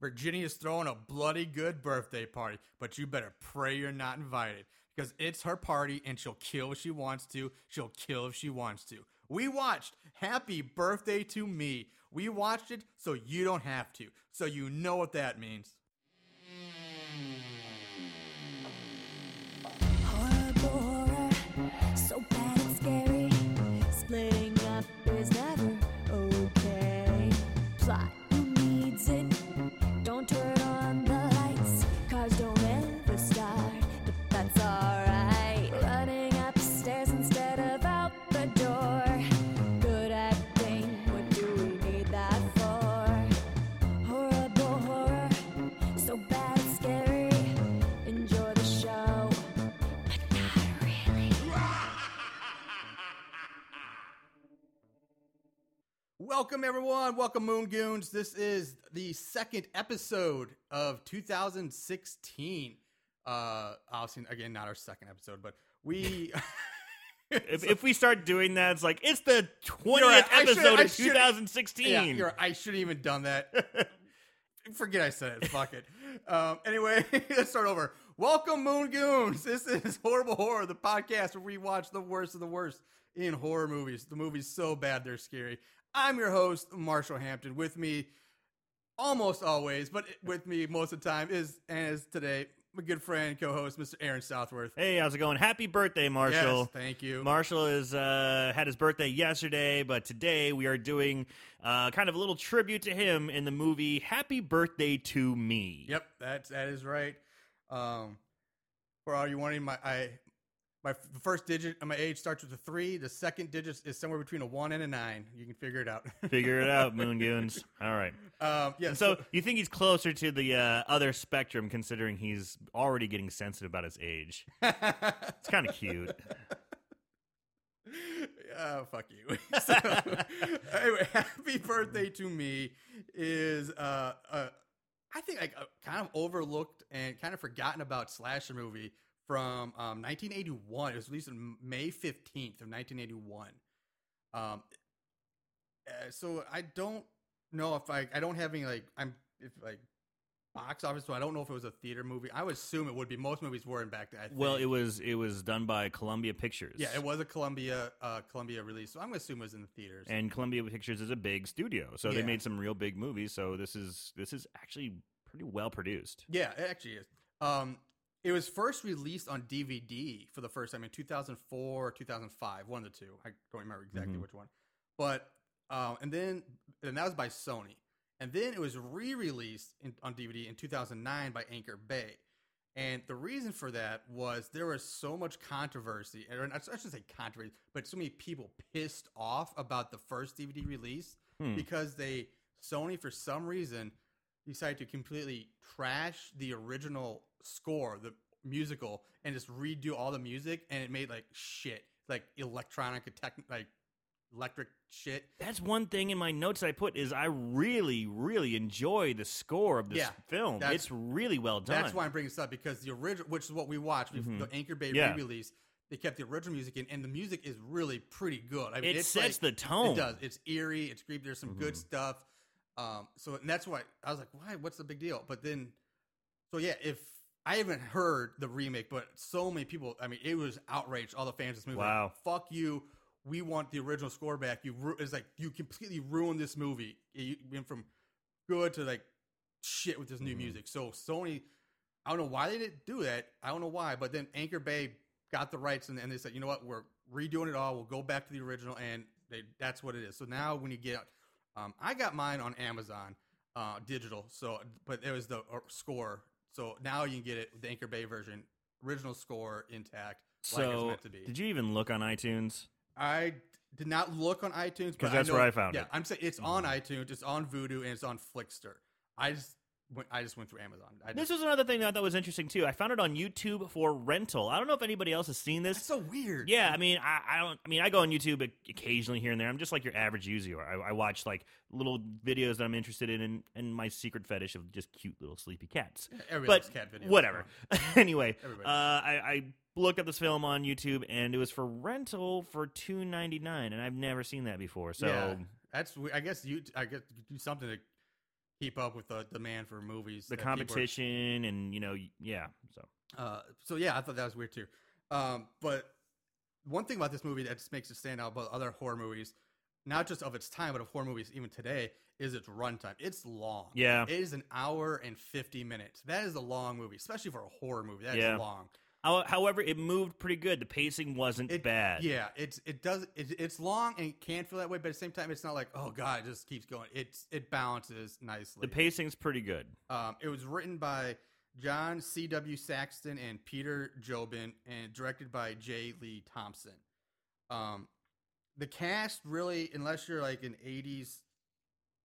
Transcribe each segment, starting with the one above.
Virginia's throwing a bloody good birthday party, but you better pray you're not invited because it's her party and she'll kill if she wants to. She'll kill if she wants to. We watched Happy Birthday to Me. We watched it so you don't have to. So you know what that means. Splitting up is never okay. Plot who needs it? Welcome, everyone. Welcome, Moon Goons. This is the second episode of 2016. Uh, obviously, again, not our second episode, but we. If, if we start doing that, it's like it's the twentieth right. I should- episode I of should- 2016. Yeah, you're, I shouldn't even done that. Forget I said it. Fuck it. Um, anyway, let's start over. Welcome, Moon Goons. This is Horrible Horror, the podcast where we watch the worst of the worst in horror movies. The movies so bad they're scary. I'm your host, Marshall Hampton. With me, almost always, but with me most of the time is, and is today, my good friend, co-host, Mr. Aaron Southworth. hey, how's it going? Happy birthday, Marshall. Yes, thank you. Marshall is uh, had his birthday yesterday, but today we are doing uh, kind of a little tribute to him in the movie "Happy Birthday to Me." Yep, that's that is right. Um, for all you wanting, my I my f- the first digit of my age starts with a three. The second digit is somewhere between a one and a nine. You can figure it out. Figure it out, Moon Goons. All right. um, yeah. And so you think he's closer to the uh, other spectrum, considering he's already getting sensitive about his age. It's kind of cute. Oh, fuck you. So, anyway, happy birthday to me is uh, uh I think like a kind of overlooked and kind of forgotten about slasher movie from um 1981. It was released on May 15th of 1981. Um uh, so I don't know if I I don't have any like I'm if like box office so I don't know if it was a theater movie. I would assume it would be. Most movies were in back then. Well, it was it was done by Columbia Pictures. Yeah, it was a Columbia uh Columbia release, so I'm gonna assume it was in the theaters. and Columbia Pictures is a big studio, so they made some real big movies. So this is this is actually pretty well produced. yeah, it actually is. Um, it was first released on DVD for the first time in 2004 or 2005, one of the two. I don't remember exactly Mhm. which one, but um, and then and that was by Sony, and then it was re-released in, on DVD in 2009 by Anchor Bay. And the reason for that was there was so much controversy, or I shouldn't say controversy, but so many people pissed off about the first DVD release Hmm. because they Sony for some reason decided to completely trash the original score, the musical, and just redo all the music, and it made like shit, like electronic, tech, like electric shit. That's one thing in my notes I put is I really really enjoy the score of this Yeah, film. It's really well done. That's why I'm bringing this up because the original, which is what we watched, Mhm. the Anchor Bay Yeah. re-release, they kept the original music in, and the music is really pretty good. I mean, it sets like, the tone. It does. It's eerie. It's creepy. There's some good Mhm. stuff. Um, so and that's why I was like, why? What's the big deal? But then, so yeah, if I haven't heard the remake, but so many people, I mean, it was outraged. All the fans of this movie, were like, Wow. fuck you. We want the original score back. You, ru- it's like you completely ruined this movie. You went from good to like shit with this new Mhm. music. So Sony, I don't know why they didn't do that. I don't know why, but then Anchor Bay got the rights and, and they said, you know what, we're redoing it all. We'll go back to the original, and they, that's what it is. So now when you get, um, I got mine on Amazon uh, digital. So, but it was the uh, score. So now you can get it the Anchor Bay version, original score intact, like it's so meant to be. did you even look on iTunes? I did not look on iTunes 'Cause but that's know, where I found it. yeah, it. I'm saying it's on Mhm. iTunes, it's on Vudu, and it's on Flixster. I just I just went through Amazon. I This just, was another thing that I thought was interesting too. I found it on YouTube for rental. I don't know if anybody else has seen this. that's so weird. Yeah, I mean, I, I don't. I mean, I go on YouTube occasionally here and there. I'm just like your average user. I, I watch like little videos that I'm interested in, and, and my secret fetish of just cute little sleepy cats. Everybody but cat videos. whatever. anyway, uh, I, I looked up this film on YouTube, and it was for rental for two ninety nine, and I've never seen that before. So Yeah. That's I guess you I guess you do something to keep up with the demand for movies. the that people are- competition and you know yeah so Uh, so yeah, I thought that was weird too. Um, but one thing about this movie that just makes it stand out above other horror movies, not just of its time, but of horror movies even today, is its runtime. It's long. Yeah. it is an hour and fifty minutes. That is a long movie, especially for a horror movie. That's Yeah. long. How- however it moved pretty good the pacing wasn't It, bad Yeah, it's it does it, it's long and it can feel that way, but at the same time, it's not like oh god, it just keeps going. It's it balances nicely. the pacing's pretty good Um, it was written by John C. W. Saxton and Peter Jobin, and directed by J. Lee Thompson. Um, the cast really, unless you're like an '80s,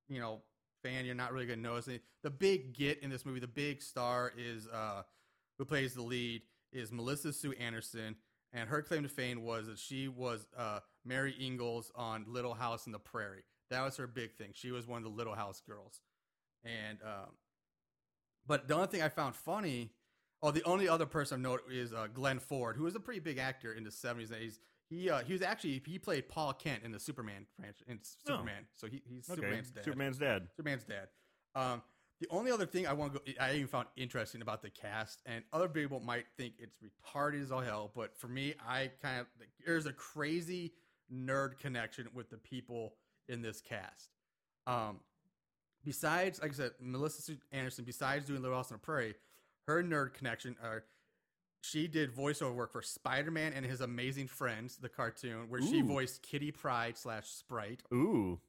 you know, fan, you're not really gonna notice it. The big get in this movie, the big star is uh, who plays the lead is Melissa Sue Anderson, and her claim to fame was that she was uh, Mary Ingalls on Little House in the Prairie. That was her big thing. She was one of the Little House girls, and um, but the only thing I found funny, oh, the only other person I've noted is uh, Glenn Ford, who was a pretty big actor in the seventies and eighties. He uh, he was actually he played Paul Kent in the Superman franchise in Oh. So he, he's okay Superman's dad. superman's dad Superman's dad. Um, the only other thing I want to go, I even found interesting about the cast, and other people might think it's retarded as all hell, but for me, I kind of there's a crazy nerd connection with the people in this cast. Um, besides, like I said, Melissa Anderson, besides doing Little House on the Prairie, her nerd connection are she did voiceover work for Spider Man and His Amazing Friends, the cartoon, where she voiced Kitty Pryde slash Sprite. ooh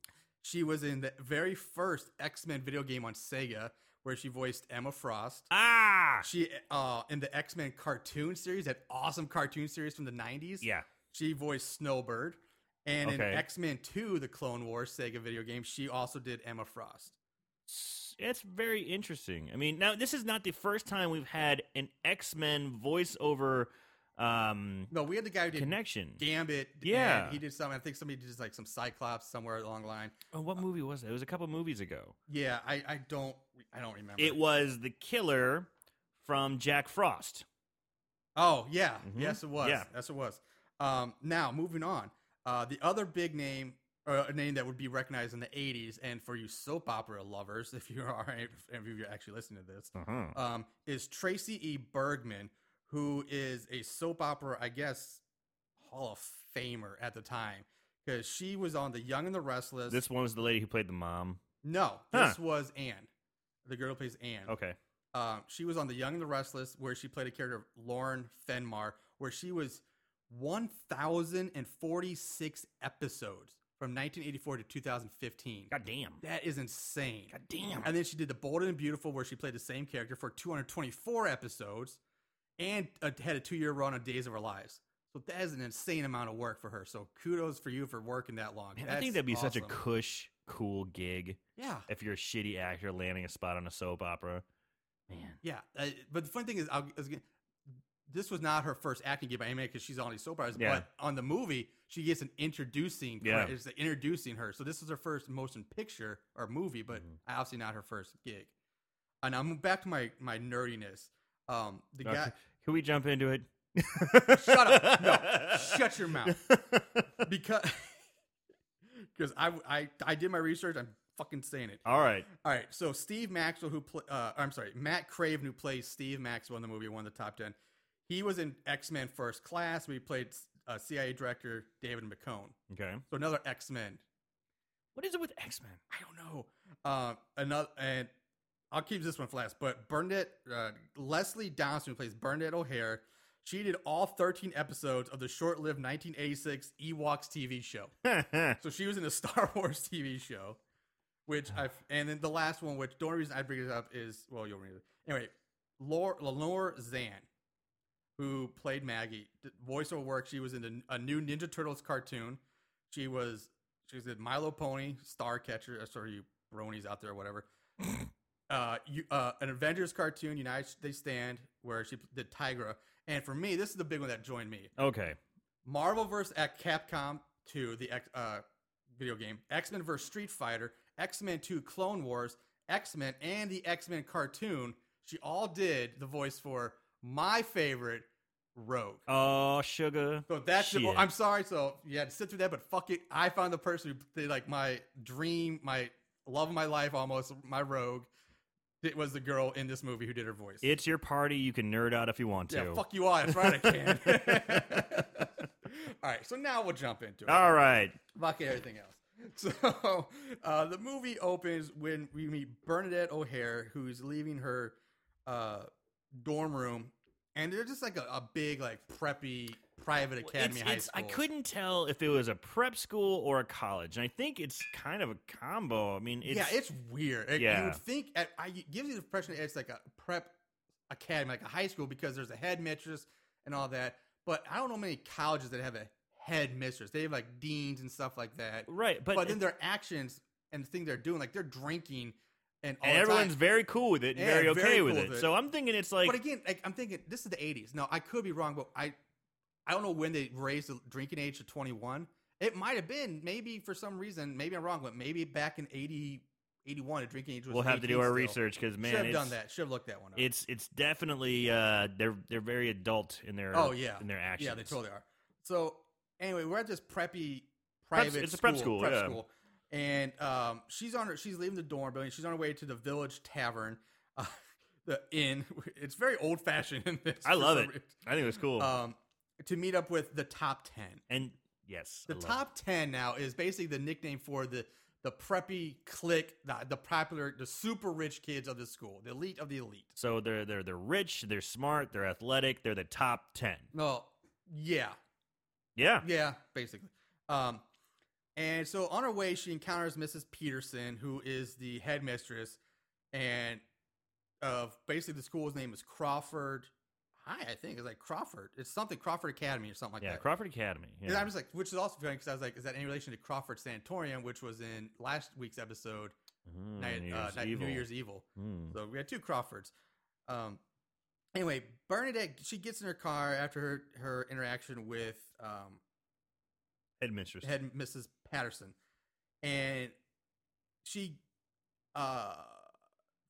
She was in the very first X Men video game on Sega, where she voiced Emma Frost. ah She uh in the X Men cartoon series, that awesome cartoon series from the '90s. yeah she voiced Snowbird, and in X Men Two: The Clone Wars Sega video game, she also did Emma Frost. it's very interesting i mean now this is not the first time we've had an x-men voiceover um No, we had the guy who did connection Gambit. Yeah. he did something. I think somebody did like some Cyclops somewhere along the line. oh, what movie was it it was a couple movies ago Yeah, I, I don't I don't remember. it was the killer from jack frost Oh yeah, Mhm. yes it was. Yeah. Yes it was. Um, now moving on, uh, the other big name, uh, a name that would be recognized in the '80s, and for you soap opera lovers, if you are, if you're actually listening to this, uh-huh. um, is Tracy E. Bregman, who is a soap opera, I guess, Hall of Famer at the time, because she was on The Young and the Restless. this one was the lady who played the mom no, Huh. this was Anne, the girl who plays Anne. okay Um, she was on The Young and the Restless, where she played a character of Lauren Fenmore, where she was 1,046 episodes from 1984 to 2015. god damn That is insane. god damn And then she did The Bold and Beautiful, where she played the same character for 224 episodes and uh, had a two year run on Days of Our Lives. So that is an insane amount of work for her. So kudos for you for working that long. Man, I think that'd be such a cush cool gig yeah. if you're a shitty actor landing a spot on a soap opera man Yeah, uh, but the funny thing is, I'll, I was gonna- this was not her first acting gig by any because she's on these soap operas. Yeah. But on the movie, she gets an introducing. Yeah. It's introducing her. So this was her first motion picture or movie, but Mhm. obviously not her first gig. And I'm back to my my nerdiness. Um, the guy, Can we jump into it? Shut up. No, shut your mouth. because because I, I I did my research. I'm fucking saying it. All right. All right, so Steve Maxwell, who play, uh, I'm sorry, Matt Craven, who plays Steve Maxwell in the movie, one of the top ten. He was in X Men First Class, We played uh, CIA director David McCone. Okay. So another X Men. What is it with X Men? I don't know. Uh, another, and I'll keep this one for last. But Bernadette, uh, Leslie Downson, who plays Bernadette O'Hare, she did all 13 episodes of the short-lived 1986 Ewoks TV show. So she was in a Star Wars TV show, which I and then the last one, which the only reason I bring it up is well, you'll read it anyway. Lor- Lenore Zann, who played Maggie, did voiceover work. She was in a, a new Ninja Turtles cartoon. She was she was in Milo Pony, Star Catcher. Uh, sorry, you bronies out there, or whatever. uh, you, uh, an Avengers cartoon, United They Stand, where she did Tigra. And for me, this is the big one that joined me. okay. Marvel vs. at Capcom 2, the X- uh, video game, X Men vs. Street Fighter, X Men 2 Clone Wars, X Men, and the X Men cartoon. She all did the voice for my favorite Rogue. Oh, sugar. So that's the, I'm sorry. So you had to sit through that, but fuck it. I found the person who did like my dream, my love of my life, almost my rogue. It was the girl in this movie who did her voice. It's your party. You can nerd out if you want to. yeah, fuck you all. That's right, I can. all right, so now we'll jump into it. All right. Fuck everything else. So uh, the movie opens when we meet Bernadette O'Hare, who's leaving her uh, dorm room, and they're just like a, a big, like preppy private academy It's- high it's- school. I couldn't tell if it was a prep school or a college, and I think it's kind of a combo. I mean, it's, yeah, it's weird. Like, You would think at, I it gives you the impression it's like a prep academy, like a high school, because there's a headmistress and all that. But I don't know many colleges that have a headmistress. They have like deans and stuff like that. right. But, But, then their actions and the thing they're doing, like they're drinking and and everyone's time. very cool with it, and Yeah, very okay very with it. with it. So I'm thinking it's like but again, like, I'm thinking this is the 80s. Now I could be wrong, but I I don't know when they raised the drinking age to 21. It might have been maybe for some reason. Maybe I'm wrong, but maybe back in 80, 81, the drinking age was. we'll have to do our still. research because man, Should have done that. Should have looked that one up. It's it's definitely uh, they're they're very adult in their oh yeah, in their actions. Yeah, they totally are. So anyway, we're at this preppy private. it's a prep school, Prep yeah. school, and um, she's on her. She's leaving the dorm building. She's on her way to the village tavern, uh, the inn. It's very old fashioned in this. I love it. I think it was cool. Um, to meet up with the top ten. and yes, The top ten now is basically the nickname for the the preppy clique, the, the popular, the super rich kids of the school, the elite of the elite. So they're they're they're rich, they're smart, they're athletic, they're the top ten. No, yeah, Yeah, yeah, basically. Um, and so on her way, she encounters Mrs. Patterson, who is the headmistress, and of basically the school's name is Crawford. High, I think it's like Crawford. It's something Crawford Academy or something like yeah. that. Yeah, Crawford Academy. And Yeah. I was like, which is also funny because I was like, is that any relation to Crawford Sanatorium, which was in last week's episode, Mm, Night, New uh, Year's Night- Evil. New Year's Evil? Mm. So we had two Crawfords. Um, anyway, Bernadette she gets in her car after her her interaction with um, Headmistress. head Mrs. Patterson, and she, uh,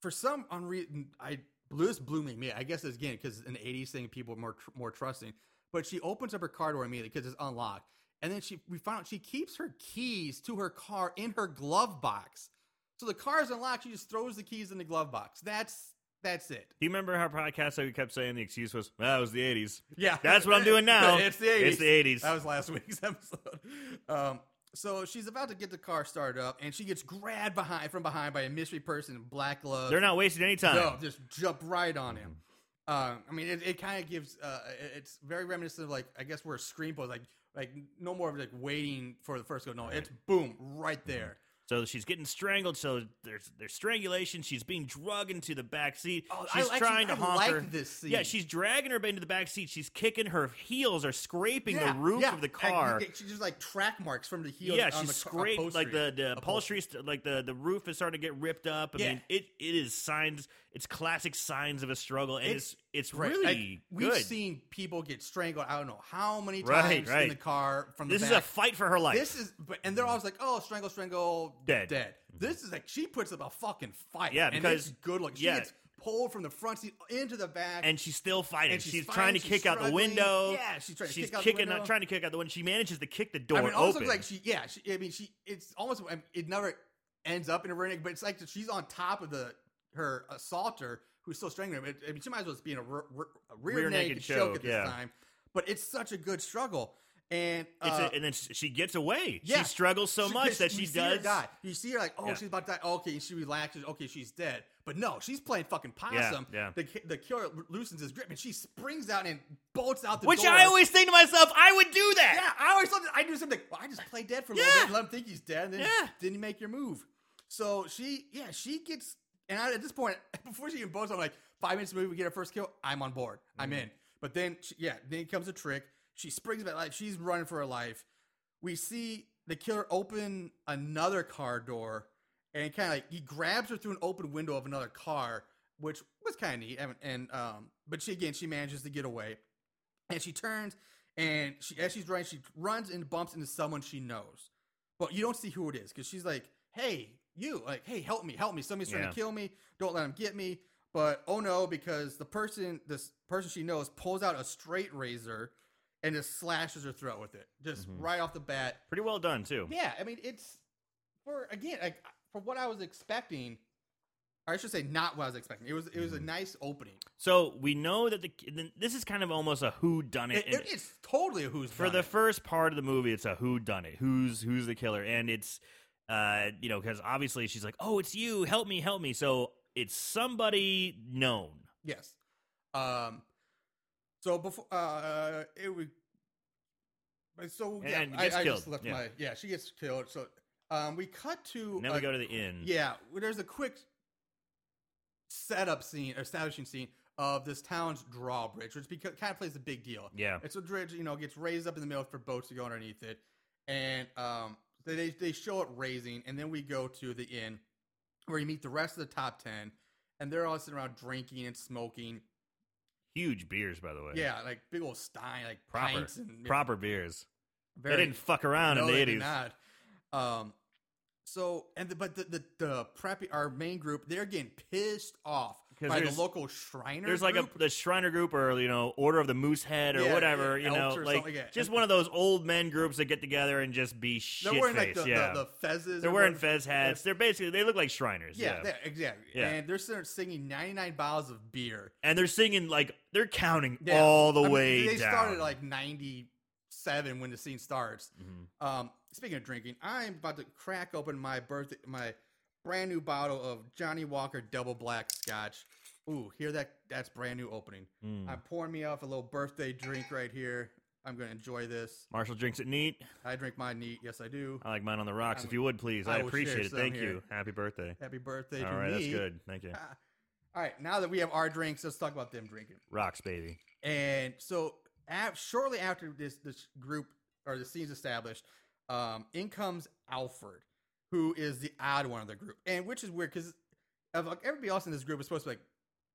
for some unreason, I this blew me. me. I guess it's again because in the '80s thing, people are more tr- more trusting. But she opens up her car door immediately because it's unlocked, and then she we found out she keeps her keys to her car in her glove box. So the car is unlocked. She just throws the keys in the glove box. That's that's it. Do you remember how podcast we kept saying the excuse was, "Well, it was the '80s." Yeah, That's what I'm doing now. it's the 80s. It's the 80s. That was last week's episode. Um, so she's about to get the car started up, and she gets grabbed behind from behind by a mystery person in black gloves. They're not wasting any time. No, just jump right on him. Um, I mean, it, it kind of gives. Uh, it's very reminiscent of like I guess where a Scream was like like no more of like waiting for the first go. No, it's boom right there. So she's getting strangled. So there's there's strangulation. She's being drugged into the back seat. Oh, I she's actually- trying to I honk like her. this scene. Yeah, she's dragging her into the back seat. She's kicking her heels are scraping Yeah, the roof yeah. of the car. She's just like track marks from the heels. yeah, on she's scraped like the the upholstery. upholstery, like the the roof is starting to get ripped up. I Yeah. mean, it it is signs. It's classic signs of a struggle, and it's it's, Right. really Like, we've good. seen people get strangled. I don't know how many times Right, right. in the car from the this is a fight for her life. This is, but and they're always like, "Oh, strangle, strangle, Dead. dead." This is like she puts up a fucking fight. Yeah, and because- it's good looking. She yeah. gets pulled from the front seat into the back, and she's still fighting. And she's, she's trying to she's kick out the window. Yeah, she's trying to she's kick out the kicking, window. not trying to kick out the window. She manages to kick the door I mean, also open. like she, yeah, she, I mean, she. It's almost I mean, it never ends up in a naked, but it's like she's on top of the her assaulter who's still strangling her. I mean, she might as well be in a, re- re- a rear, Rear naked, naked choke, at this yeah. time. But it's such a good struggle, and It's uh, a, and then she gets away. Yeah. She struggles so She- much that she does. die. You see her like, oh, Yeah. she's about to die. Okay, she relaxes. Okay, she's dead. But no, she's playing fucking possum. yeah. The the killer loosens his grip and she springs out and bolts out the door. Which door. I always think to myself, I would do that. yeah, I always thought that I do something. Well, I just play dead for a little bit and let him think he's dead, and then Yeah. you make your move. So she, yeah, she gets. And I, at this point, before she even bolts, I'm like, five minutes of the movie, we get her first kill. I'm on board. I'm Mm-hmm. in. But then, she, yeah, then comes a trick. She springs back life. She's running for her life. We see the killer open another car door and kind of like he grabs her through an open window of another car, which was kind of neat. And, and um, but she again she manages to get away, and she turns and she as she's running, she runs and bumps into someone she knows, but you don't see who it is because she's like, "Hey, you, like, hey, help me, help me! Somebody's trying Yeah. to kill me! Don't let him get me!" But oh no, because the person, this person she knows, pulls out a straight razor and just slashes her throat with it, just Mm-hmm. right off the bat. Pretty well done too. Yeah, I mean it's for again like for what I was expecting, or I should say, not what I was expecting. It was it Mm-hmm. was a nice opening. So we know that the this is kind of almost a who done it. It, it- it's totally a who's for the it. first part of the movie, it's a who done it, who's who's the killer, and it's uh you know because obviously she's like, oh, it's you, help me, help me. So it's somebody known. Yes. Um. So before uh, it would. So yeah, And I, I killed, just left yeah. my yeah. She gets killed. So um, we cut to And then a- we go to the inn. yeah. There's a quick setup scene, establishing scene of this town's drawbridge, which because, kind of plays a big deal. Yeah. It's a bridge, you know, gets raised up in the middle for boats to go underneath it, and um, they they show it raising, and then we go to the inn where you meet the rest of the top ten, and they're all sitting around drinking and smoking. Huge beers, by the way. Yeah, like big old stein, like proper, pints and proper beers. Very, they didn't fuck around no, in the eighties. not. Um, so and the, but the, the the preppy our main group they're getting pissed off by the local Shriner. There's like a the Shriner group or you know Order of the Moose Head or Yeah, whatever. yeah, you know, like just one of those old men groups that get together and just be shit they're wearing like the, yeah, the, the fezzes. they're wearing fez hats. They're basically they look like Shriners. Yeah, Yeah, exactly. Yeah. And they're sitting singing 99 bottles of beer. and they're singing like they're counting all the I mean, way They down. started like 97 when the scene starts. Mhm. Um, speaking of drinking, I'm about to crack open my birthday, my brand new bottle of Johnnie Walker Double Black Scotch. Ooh, hear that? That's brand new opening. Mm. I'm pouring me off a little birthday drink right here. I'm gonna enjoy this. Marshall drinks it neat. I drink mine neat. Yes, I do. I like mine on the rocks. I'm- if you would please, I I appreciate it. Thank here. you. Happy birthday. Happy birthday All to right, me. that's good. Thank you. All right, now that we have our drinks, let's talk about them drinking. Rocks, baby. And so, af- shortly after this this group or the scene's established, um, in comes Alfred, who is the odd one of the group, and which is weird because like everybody else in this group is supposed to be like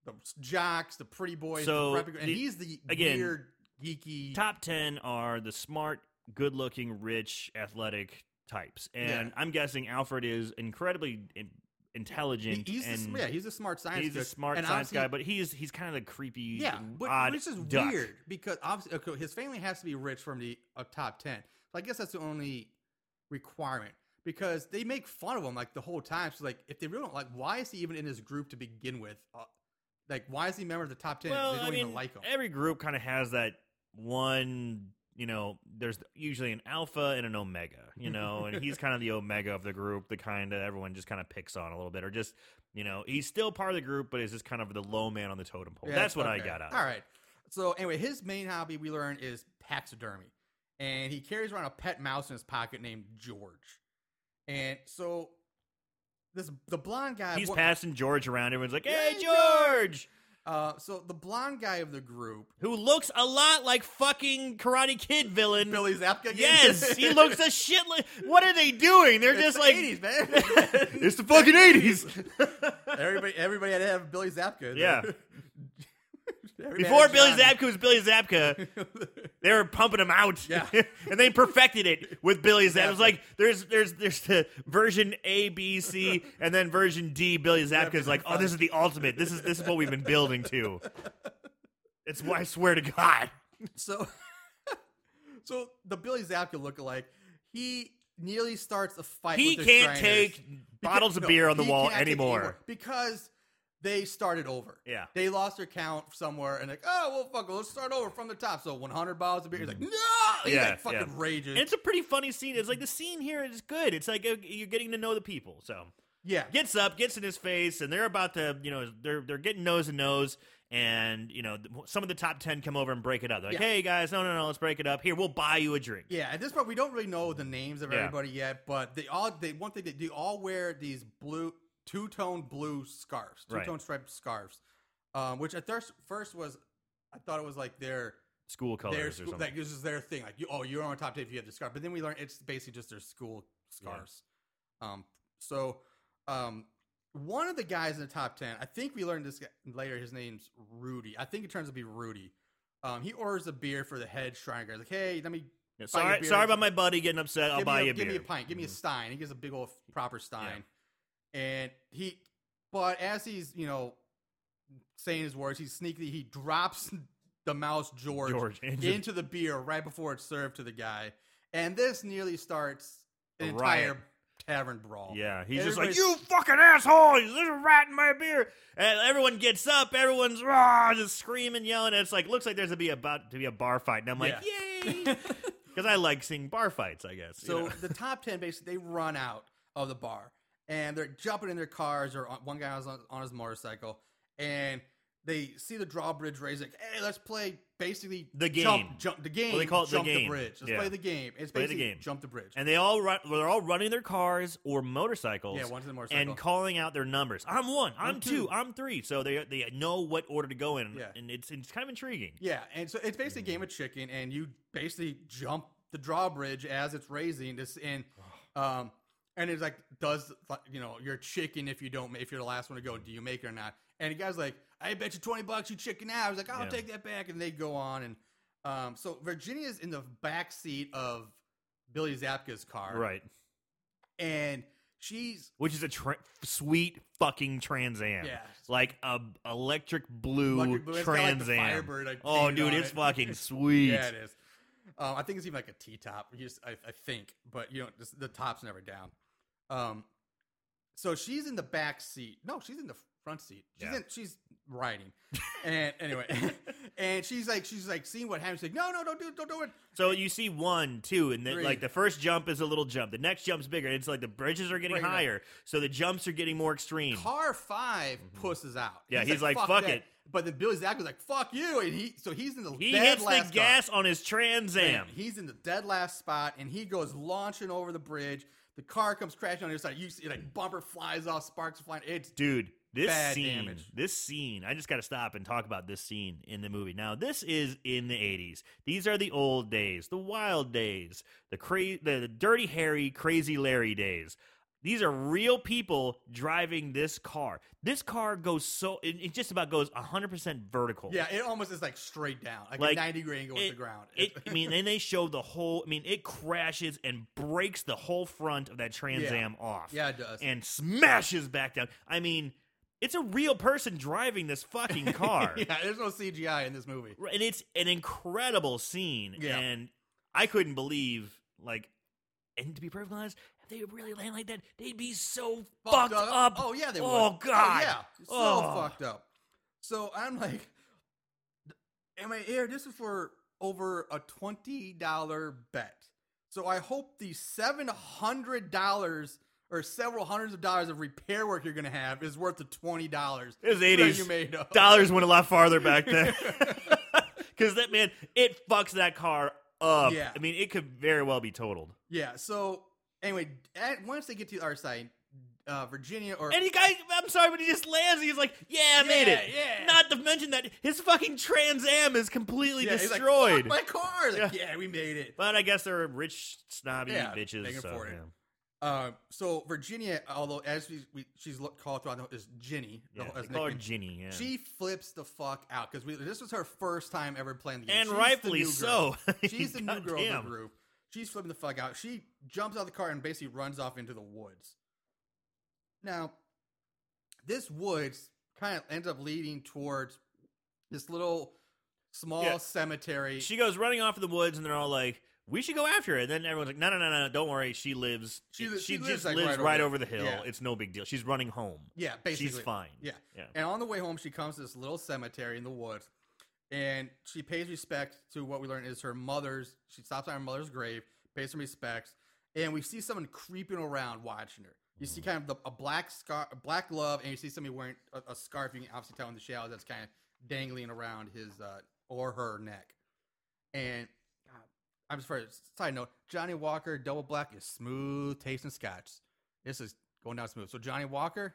the jocks, the pretty boys, So, the preppy, and the- he's the again, weird, geeky. Top ten are the smart, good-looking, rich, athletic types, and Yeah. I'm guessing Alfred is incredibly in- intelligent. he- he's the, and sm- yeah, he's a smart science. he's a smart And science guy, but he's he's kind of the creepy, Yeah, but odd which is duck. weird because obviously okay, his family has to be rich from the uh, top ten. So I guess that's the only requirement because they make fun of him like the whole time. So like, if they really don't like, why is he even in this group to begin with? Uh, like, why is he a member of the top ten? Well, they don't I mean, even like him. every group kind of has that one. You know, there's usually an alpha and an omega. You know, and he's kind of the omega of the group, the kind that everyone just kind of picks on a little bit, or just you know, he's still part of the group, but is just kind of the low man on the totem pole. Yeah, That's what I got out. All right. So anyway, his main hobby we learn is taxidermy, and he carries around a pet mouse in his pocket named George. And so this the blonde guy. He's what- passing George around. Everyone's like, "Hey, Hey, George!" Uh, so the blonde guy of the group, Who looks a lot like fucking Karate Kid villain. Billy Zabka. again? Yes, he looks a shit. Like, what are they doing? They're It's just the like 80s, man. it's the fucking eighties. everybody, everybody had to have Billy Zabka. Yeah. Before Billy. Zabka was Billy Zabka, they were pumping him out. Yeah. and they perfected it with Billy Zabka. It was like there's there's there's the version A, B, C, and then version D. Billy Zabka is like, oh, this is the ultimate. This is this is what we've been building to. It's why I swear to God. So, so the Billy Zabka lookalike, he nearly starts a fight. He can't take bottles of no, beer on the wall can't anymore. because they started over. Yeah. they lost their count somewhere, and like, oh well, fuck, it, let's start over from the top. So 100 bottles of beer. He's like, mm-hmm. no, he Yeah, like fucking yeah. rages. And it's a pretty funny scene. It's like the scene here is good. It's like you're getting to know the people. So yeah, gets up, gets in his face, and they're about to, you know, they're they're getting nose to nose, and you know, some of the top ten come over and break it up. They're like, Yeah. "Hey guys, no, no, no, let's break it up. Here, we'll buy you a drink." Yeah, at this point we don't really know the names of Yeah. everybody yet, but they all they one thing they do all wear these blue two tone blue scarves, two tone Right. striped scarves, um, which at first first was I thought it was like their School colors their or school, something. like this is their thing. Like you, oh, you're on top ten if you have the scarf, but then we learned it's basically just their school scarves. Um, so um, one of the guys in the top ten, I think we learned this guy- later. His name's Rudy. I think it turns out to be Rudy. Um, he orders a beer for the head shrine guy. He's like, hey, let me Yeah, sorry, sorry about my buddy getting upset. I'll give buy me you a, a give beer. me a pint. Give me a stein. He gives a big old proper stein, and he. But as he's you know saying his words, he's sneakily he drops the mouse George, George into- into the beer right before it's served to the guy, and this nearly starts an entire tavern brawl. Yeah, he's just like, "You fucking asshole! There's a rat in my beer!" And everyone gets up, everyone's rah, just screaming, yelling. And it's like looks like there's to be about to be a bar fight, and I'm like, "Yay!" Because I like seeing bar fights, I guess. you So know? the top ten basically they run out of the bar and they're jumping in their cars or one guy was on, on his motorcycle and they see the drawbridge raised like, hey, let's play basically The game. Jump, the game. Well, they call it the jump game. bridge. Let's Yeah. play the game. It's Play the basically game. jump the bridge. and they all run, they're all running their cars or motorcycles. yeah, one's in the motorcycle. and calling out their numbers. I'm one. I'm, I'm two. two. I'm three. So they they know what order to go in. Yeah. and it's it's kind of intriguing. Yeah, and so it's basically a game of chicken, and you basically jump the drawbridge as it's raising. This and um, and it's like, does you know you're chicken if you don't if you're the last one to go? Do you make it or not? And the guy's like, I bet you twenty bucks you chicken out. I was like, I'll Yeah. take that back, and they go on and um, so Virginia's in the back seat of Billy Zabka's car, Right. And she's Which is a tra- sweet fucking Trans Am. Yeah. Like a electric blue, Electric blue. It's like, Trans Am. Firebird, like, oh, dude, it's it. fucking sweet. Yeah, it is. Um, I think it's even like a T top. I, I think, but you know, just, the top's never down. Um, so she's in the back seat. No, she's in the front seat. She's Yeah. in, she's riding, and anyway, and she's like, she's like seeing what happens. She's like, no, no, don't do it, don't do it. So you see one, two, and then like the first jump is a little jump. The next jump's bigger. It's like the bridges are getting Right, right. higher, so the jumps are getting more extreme. Car 5 pusses out. Mm-hmm. Yeah, he's like, "Fuck that." it. But then Billy Zach was like, "Fuck you," and he so he's in the He dead hits the gas on his Trans Am. He's in the dead last spot, and he goes launching over the bridge. The car comes crashing on your side. You see, like bumper flies off, sparks flying. It's Dude, this Bad scene, damage. this scene, I just got to stop and talk about this scene in the movie. Now, this is in the 80s. These are the old days, the wild days, the cra- the, the dirty Harry, crazy Larry days. These are real people driving this car. This car goes so it, it just about goes 100% vertical. yeah, it almost is like straight down, like, Like, a ninety degree angle with the ground. It, I mean, and they show the whole. I mean, it crashes and breaks the whole front of that Trans Yeah. Am off. yeah, it does. and smashes back down. I mean, it's a real person driving this fucking car. yeah, there's no CGI in this movie. And it's an incredible scene. Yeah. And I couldn't believe, like, and to be perfectly honest, they really land like that, they'd be so fucked, up. Oh yeah, they Oh, would. Oh, God. yeah, so Oh. fucked up. So I'm like, am I here? This is for over a twenty dollar bet. So I hope the seven hundred dollars or several hundreds of dollars of repair work you're gonna have is worth the twenty dollars. It was that 80s. You made up. Dollars went a lot farther back then. Because that, man, it fucks that car up. Yeah. I mean, it could very well be totaled. Yeah. So anyway, at, once they get to our side, uh, Virginia or he guy, I'm sorry, but he just lands. He's like, "Yeah, I made it." yeah. Not to mention that his fucking Trans Am is completely yeah, he's like, destroyed. My car. Like, yeah. we made it. but I guess they're rich, snobby Yeah, bitches. they can so, afford it. yeah. Uh, so Virginia, although as we, we she's called throughout the- is Ginny, the- Yeah, as call. Ginny. Yeah. She flips the fuck out because this was her first time ever playing the game, and She's the rightfully girl. so. She's the new girl of Goddamn. the group. She's flipping the fuck out. She jumps out of the car and basically runs off into the woods. Now, this woods kind of ends up leading towards this little small Yeah. cemetery. She goes running off in the woods, and they're all like, "We should go after her." And then everyone's like, "No, no, no, no! Don't worry. She lives. She She, she lives, just like, lives right right, over over the hill. Yeah. It's no big deal. She's running home. yeah, basically. She's fine. Yeah. Yeah. And on the way home, she comes to this little cemetery in the woods, and she pays respect to what we learn is her mother's. She stops on her mother's grave, pays some respects, and we see someone creeping around watching her. You see kind of the, a black scar, a black glove, and you see somebody wearing a, a scarf. You can obviously tell in the shadows that's kind of dangling around his uh, or her neck. And God, I'm just for side note, Johnnie Walker Double Black is smooth tasting scotch. This is going down smooth. So Johnnie Walker,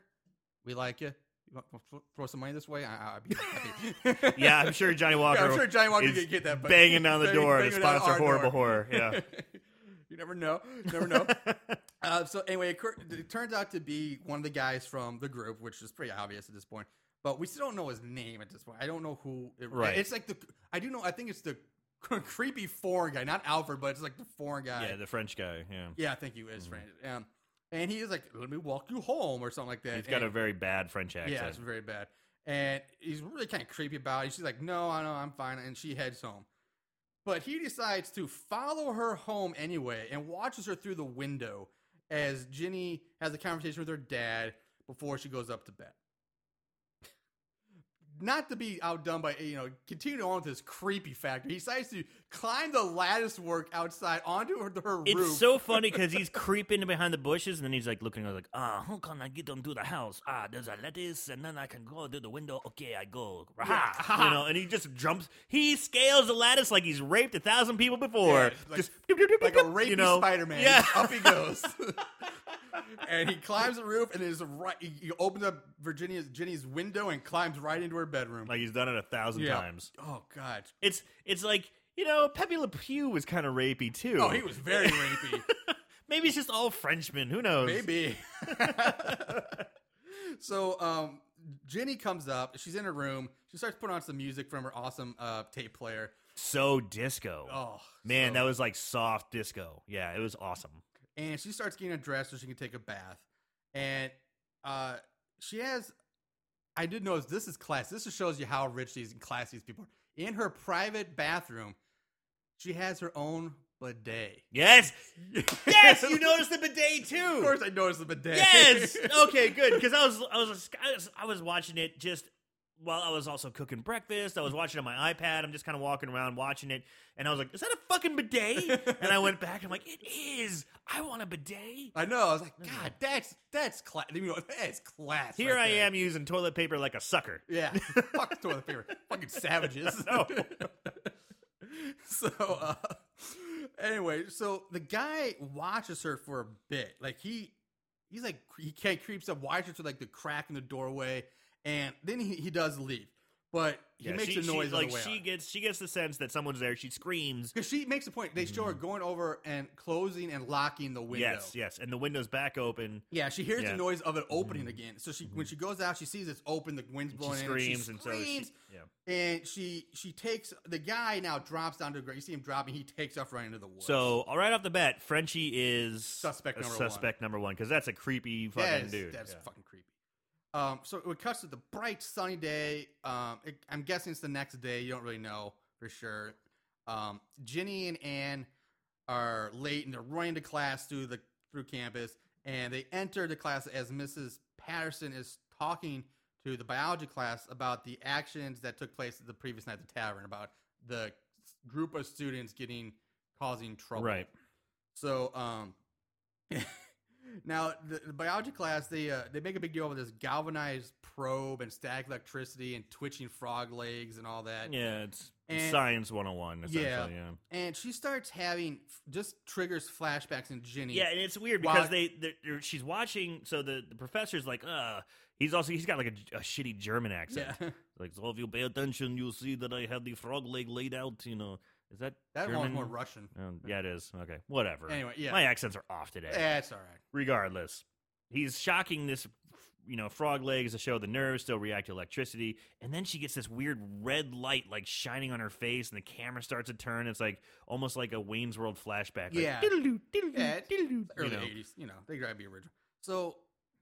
we like you. You to throw some money this way? I, I'd be happy. Yeah, I'm sure Johnnie Walker. Yeah, I'm sure Johnnie Walker is could get that. Banging down the banging- door to banging down sponsor horrible door. horror. Yeah. you never know. You never know. uh, so anyway, it, it turns out to be one of the guys from the group, which is pretty obvious at this point. But we still don't know his name at this point. I don't know who. It, Right. It's like the. I do know. I think it's the creepy foreign guy, not Alfred, but it's like the foreign guy. yeah, the French guy. Yeah. Yeah, I think he is French. Um, and he is like, "Let me walk you home" or something like that. He's got And- a very bad French accent. yeah, it's very bad. And he's really kind of creepy about it. She's like, no, I know, I'm fine. And she heads home. But he decides to follow her home anyway and watches her through the window as Ginny has a conversation with her dad before she goes up to bed. Not to be outdone by, you know, continue on with this creepy factor. He decides to climb the lattice work outside onto her, her It's roof. so funny because he's creeping behind the bushes and then he's like looking like, ah, how can I get onto the house? Ah, there's a lattice and then I can go to the window. Okay, I go. Raha. You know, and he just jumps. He scales the lattice like he's raped a thousand people before. Yeah, like- just like a rapey you know? Spider-Man. Yeah. Up he goes. and he climbs the roof and is right. He, opens up Virginia's Ginny's window and climbs right into her bedroom. like he's done it a thousand Yeah. times. oh God. It's it's like you know, Pepe Le Pew was kind of rapey too. Oh, he was very rapey. Maybe it's just all Frenchmen. Who knows? Maybe. so um Ginny comes up, she's in her room, she starts putting on some music from her awesome uh tape player. So disco. Oh Man, so- that was like soft disco. Yeah, it was awesome. and she starts getting dressed so she can take a bath. And uh she has I did notice this is class. This just shows you how rich these and classy these people are. In her private bathroom, she has her own bidet. Yes, yes, you noticed the bidet too. Of course I noticed the bidet. Yes. Okay, good. Because I was, I was, I was, I was watching it just while I was also cooking breakfast. I was watching on my iPad. I'm just kind of walking around watching it, and I was like, "Is that a fucking bidet?" and I went back. and I'm like, "It is. I want a bidet." I know. I was like, God, that's that's class. You know, that's class. Here right I there." am using toilet paper like a sucker. Yeah, fuck toilet paper. Fucking savages. No. so, uh, anyway, so the guy watches her for a bit. Like he, he's like he can't creeps up, watches her like the crack in the doorway, and then he, he does leave. But he Yeah, makes she, a noise she, on like the way she out. gets, she gets the sense that someone's there. She screams. Because she makes a point. They show her going over and closing and locking the window. Yes, yes, and the window's back open. Yeah, she hears Yeah. Mm-hmm. the noise of it opening again. So she, when she goes out, she sees it's open. The wind's She blowing in. She screams, and and she so she, screams, yeah. and she she takes the guy now drops down to the ground. You see him dropping. He takes off right into the woods. So, all right off the bat, Frenchie is Suspect number one. suspect number one because that's a creepy fucking that is, dude. That's Yeah. fucking creepy. Um, so it cuts to the bright sunny day. Um, it, I'm guessing it's the next day. You don't really know for sure. Um, Ginny and Anne are late and they're running to class through the through campus, and they enter the class as Mrs. Patterson is talking to the biology class about the actions that took place the previous night at the tavern, about the group of students getting causing trouble. Right. So, um, now the, the biology class they uh, they make a big deal of this galvanized probe and static electricity and twitching frog legs and all that. Yeah, it's And- science 101, essentially. Yeah. Yeah. And she starts having just triggers flashbacks in Ginny. Yeah, and it's weird While- because they they're, they're- she's watching. So the, the professor's like, uh, he's also he's got like a, a shitty German accent. yeah. Like, so if you pay attention, you'll see that I have the frog leg laid out. You know, is that that German? one's more Russian. Um, yeah, it is. Okay, whatever. Anyway, yeah, My accents are off today. that's all right. Regardless, he's shocking this, you know, frog legs to show the nerves still react to electricity, and then she gets this weird red light like shining on her face, and the camera starts to turn. It's like almost like a Wayne's World flashback. Like, Yeah. diddle-doo, diddle-doo, Yeah, diddle-doo, Early you know. '80s, you know, they gotta be original. So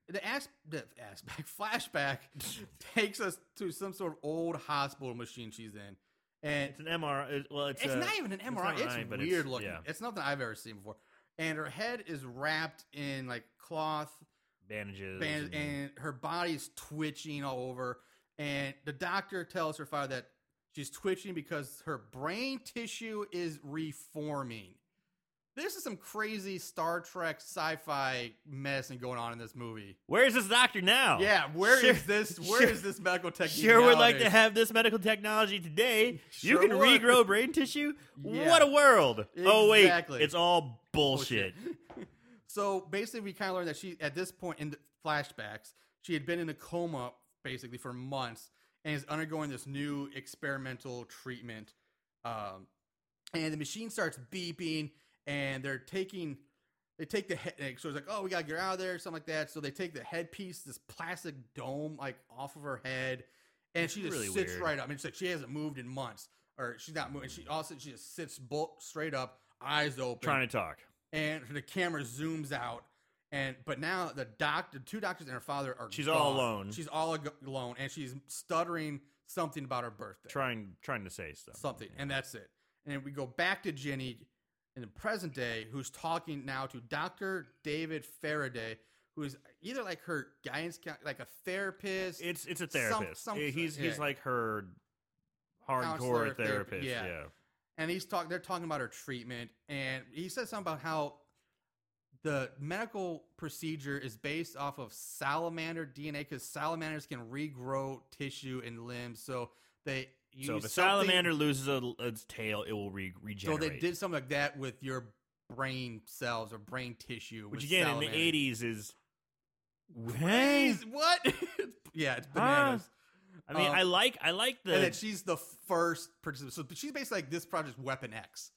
the as the aspect flashback takes us to some sort of old hospital machine she's in, and It's an MRI. Well, it's, It's uh, not even an it's MRI. It's, but weird looking. Yeah, It's nothing I've ever seen before. And her head is wrapped in like cloth, bandages. band, and- and her body's twitching all over. And the doctor tells her father that she's twitching because her brain tissue is reforming. This is some crazy Star Trek sci-fi medicine going on in this movie. Where is this doctor now? Yeah, where is Sure- this? Where is sure- this medical technology? Sure we'd like to have this medical technology today. you Sure can would. regrow brain tissue? Yeah. What a world. Oh, wait. Exactly. It's all bullshit. so basically, we kind of learned that she, at this point in the flashbacks, she had been in a coma basically for months and is undergoing this new experimental treatment. Um, and the machine starts beeping, and they're taking. They take the head, so it's like, oh, we gotta get her out of there, something like that. So they take the headpiece, this plastic dome, like off of her head, and she just Really sits weird. right up. I mean, it's like she hasn't moved in months, or she's not moving. She hmm. also she just sits bolt straight up, eyes open, Trying to talk. and the camera zooms out and but now the doc the two doctors and her father are She's all gone. alone. she's all alone and she's stuttering something about her birthday Trying trying to say stuff. something Yeah. and that's it and we go back to Ginny in the present day who's talking now to Dr. David Faraday, who's either like her guidance, like a therapist. It's it's a therapist. some- he's he's yeah. like her hardcore therapy, therapist. yeah. yeah. and he's talking. They're talking about her treatment, and he said something about how the medical procedure is based off of salamander DNA because salamanders can regrow tissue and limbs. So they use So if a salamander loses a, its tail, it will re- So they did something like that with your brain cells or brain tissue. which again in the '80s is. Crazy. What? yeah, it's bananas. I mean, Um, I like I like the and then she's the first participant. So she's basically like this project's Weapon X,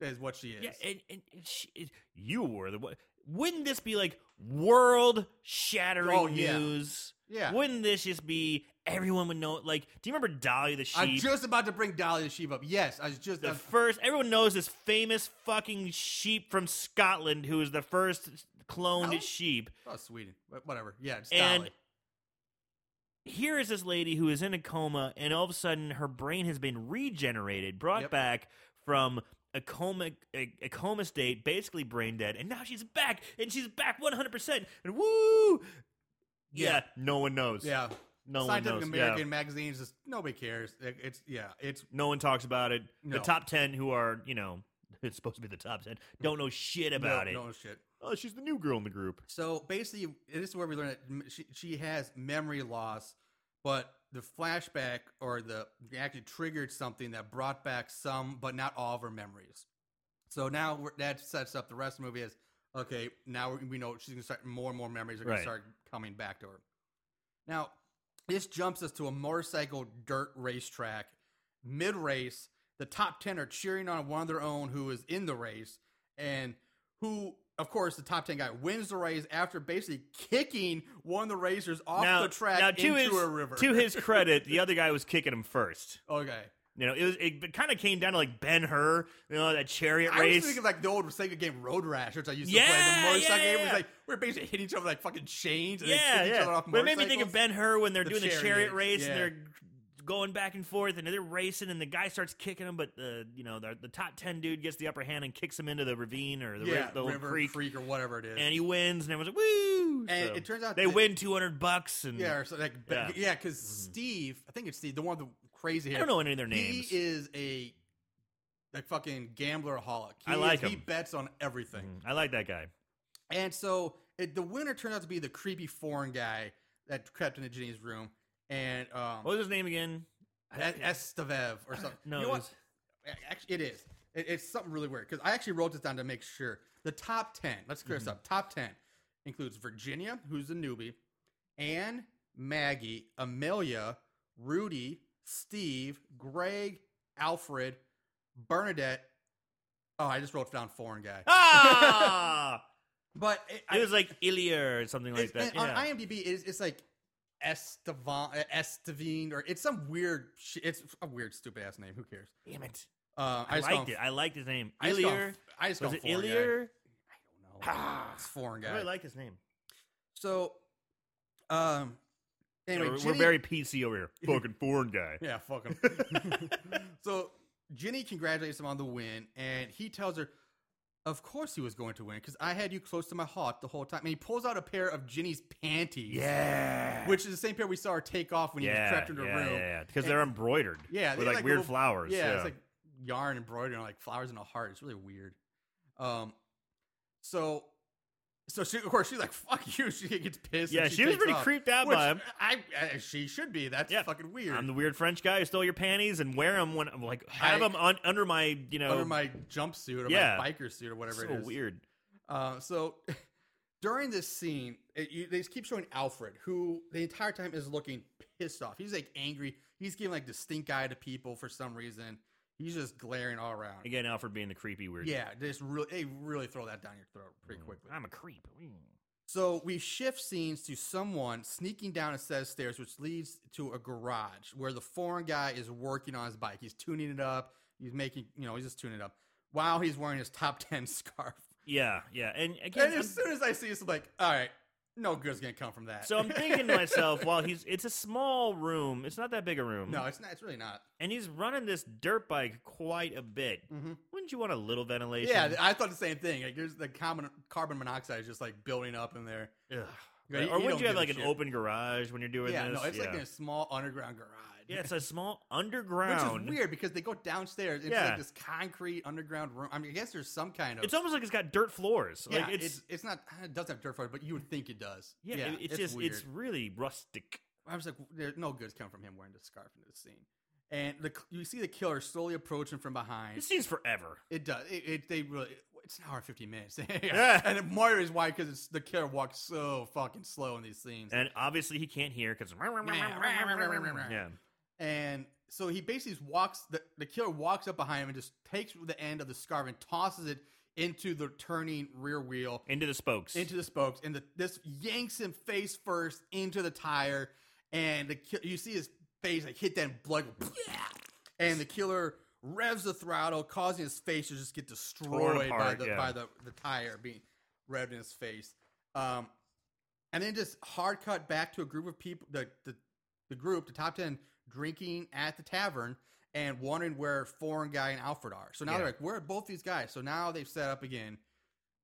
is what she is. Yeah, and, and, she, it- you were the one. Wouldn't this be like world shattering Oh, yeah. news? Yeah. Wouldn't this just be everyone would know? Like, do you remember Dolly the sheep? I'm just about to bring Dolly the sheep up. Yes, I was just. the I'm- first, everyone knows this famous fucking sheep from Scotland who was the first cloned Oh. sheep. oh, Sweden. Whatever. Yeah, it's And- Dolly. Here is this lady who is in a coma, and all of a sudden her brain has been regenerated, brought Yep. back from a coma, a, a coma state, basically brain dead, and now she's back, and she's back 100%. And woo! Yeah, Yeah. no one knows. Yeah. no one Scientific. American Yeah. magazines, just nobody cares. It- it's yeah, it's No one talks about it. The top 10 who are, you know, it's supposed to be the top 10, don't know shit about no, it. No shit. Oh, she's the new girl in the group. So basically, this is where we learn that she, she has memory loss, but the flashback or the actually triggered something that brought back some, but not all of her memories. So now we're, that sets up the rest of the movie as okay. Now we- we know she's gonna start more and more memories are gonna Right. start coming back to her. Now this jumps us to a motorcycle dirt racetrack. Mid race, the top ten are cheering on one of their own who is in the race, and who, of course, the top ten guy wins the race after basically kicking one of the racers off now, the track now to into his, a river. To his credit, the other guy was kicking him first. okay. You know, it was it, kind of came down to like Ben Hur, you know, that chariot race. I was thinking like the old Sega game Road Rash, which I used to Yeah, play. The motorcycle yeah, game was like we are basically hitting each other with like fucking chains and yeah, then kicking each other off But it made me think of. Ben Hur when they're The doing the chariot chariot, race yeah. and they're going back and forth and they're racing and the guy starts kicking him, but the you know the, the top ten dude gets the upper hand and kicks him into the ravine or the, yeah, the river creek, freak or whatever it is. and he wins and everyone's like woo. And So it turns out they win two hundred bucks and yeah, or so like Yeah. Mm-hmm. because Steve, I think it's Steve, the one with the crazy hair. I don't know any of their names. He is a like fucking gambler holic. I like is- He bets on everything. Mhm. I like that guy. And so it, the winner turned out to be the creepy foreign guy that crept into Ginny's room. And um, What was his name again? Es- Estevev or something. No, You know it was- Actually, it is. It, it's something really weird because I actually wrote this down to make sure. The top 10, let's clear Mm-hmm. this up. Top 10 includes Virginia, who's a newbie, Anne, Maggie, Amelia, Rudy, Steve, Greg, Alfred, Bernadette. Oh, I just wrote down foreign guy. Ah, But it, it was like Ilya or something like that. Yeah. On IMDb, it's, it's like Estevan, Estevine, or it's some weird. Sh- it's a weird, stupid ass name. Who cares? Damn it! Uh, I, call liked it. I liked his name. I him- I just Was it guy. I don't know. it's foreign I guy. really like his name. so, um, anyway, we're, we're very PC over here. Fucking foreign guy. yeah, fuck him. so Ginny congratulates him on the win, and he tells her, "Of course he was going to win because I had you close to my heart the whole time." And he pulls out a pair of Ginny's panties, Yeah. which is the same pair we saw her take off when he yeah, crept into yeah, room. yeah, yeah. Because And- they're embroidered. Yeah, with like, like weird little- flowers. Yeah, Yeah, it's like yarn embroidered on like flowers in a heart. It's really weird. Um, so, so she of course she's like, "Fuck you." She gets pissed. Yeah, and she was pretty off, creeped out by him. I, I she should be. That's Yeah. fucking weird. I'm the weird French guy who stole your panties and wear them when I'm like have I- them on, under my you know under my jumpsuit or Yeah. my biker suit or whatever so it is. weird. Uh, so during this scene, it, you, they keep showing Alfred, who the entire time is looking pissed off. He's like angry. He's giving like the stink eye to people for some reason. He's just glaring all around. Again, Alfred being the creepy weird. Yeah, just really, they really throw that down your throat pretty quickly. I'm a creep. Mm. So we shift scenes to someone sneaking down a set of stairs, which leads to a garage where the foreign guy is working on his bike. He's tuning it up. He's making, you know, he's just tuning it up while he's wearing his top ten scarf. Yeah, yeah, and again, And as I'm- soon as I see this, I'm like, all right, no good's gonna come from that. so I'm thinking to myself, while he's it's a small room, it's not that big a room. no, it's not. It's really not. and he's running this dirt bike quite a bit. Mm-hmm. Wouldn't you want a little ventilation? Yeah, I thought the same thing. Like, there's the carbon carbon monoxide is just like building up in there. Ugh. Yeah, or you wouldn't you have like an shit. open garage when you're doing this? yeah, this? no, it's like in a small underground garage. Yeah, it's a small underground. Which is weird because they go downstairs into Yeah. like this concrete underground room. I mean, I guess there's some kind of. It's almost like it's got dirt floors. yeah, like it's, it's, it's not. It doesn't have dirt floors, but you would think it does. yeah, it- it's, just weird. it's really rustic. I was like, there's no goods come from him wearing the scarf into the scene. And the you see the killer slowly approaching from behind. It seems forever. It does. It, it they really. It's an hour and fifteen minutes. Yeah. And Mario is why because the killer walks so fucking slow in these scenes. And obviously he can't hear because yeah, And so he basically walks the, the killer walks up behind him and just takes the end of the scarf and tosses it into the turning rear wheel. Into the spokes. into the spokes. And the, this yanks him face first into the tire. And the you see his face like hit that blood. And the killer revs the throttle causing his face to just get destroyed by the yeah. by the, the tire being revved in his face. Um and then just hard cut back to a group of people the the, the group the top 10 drinking at the tavern and wondering where foreign guy and alfred are so now Yeah. they're like where are both these guys so now they've set up again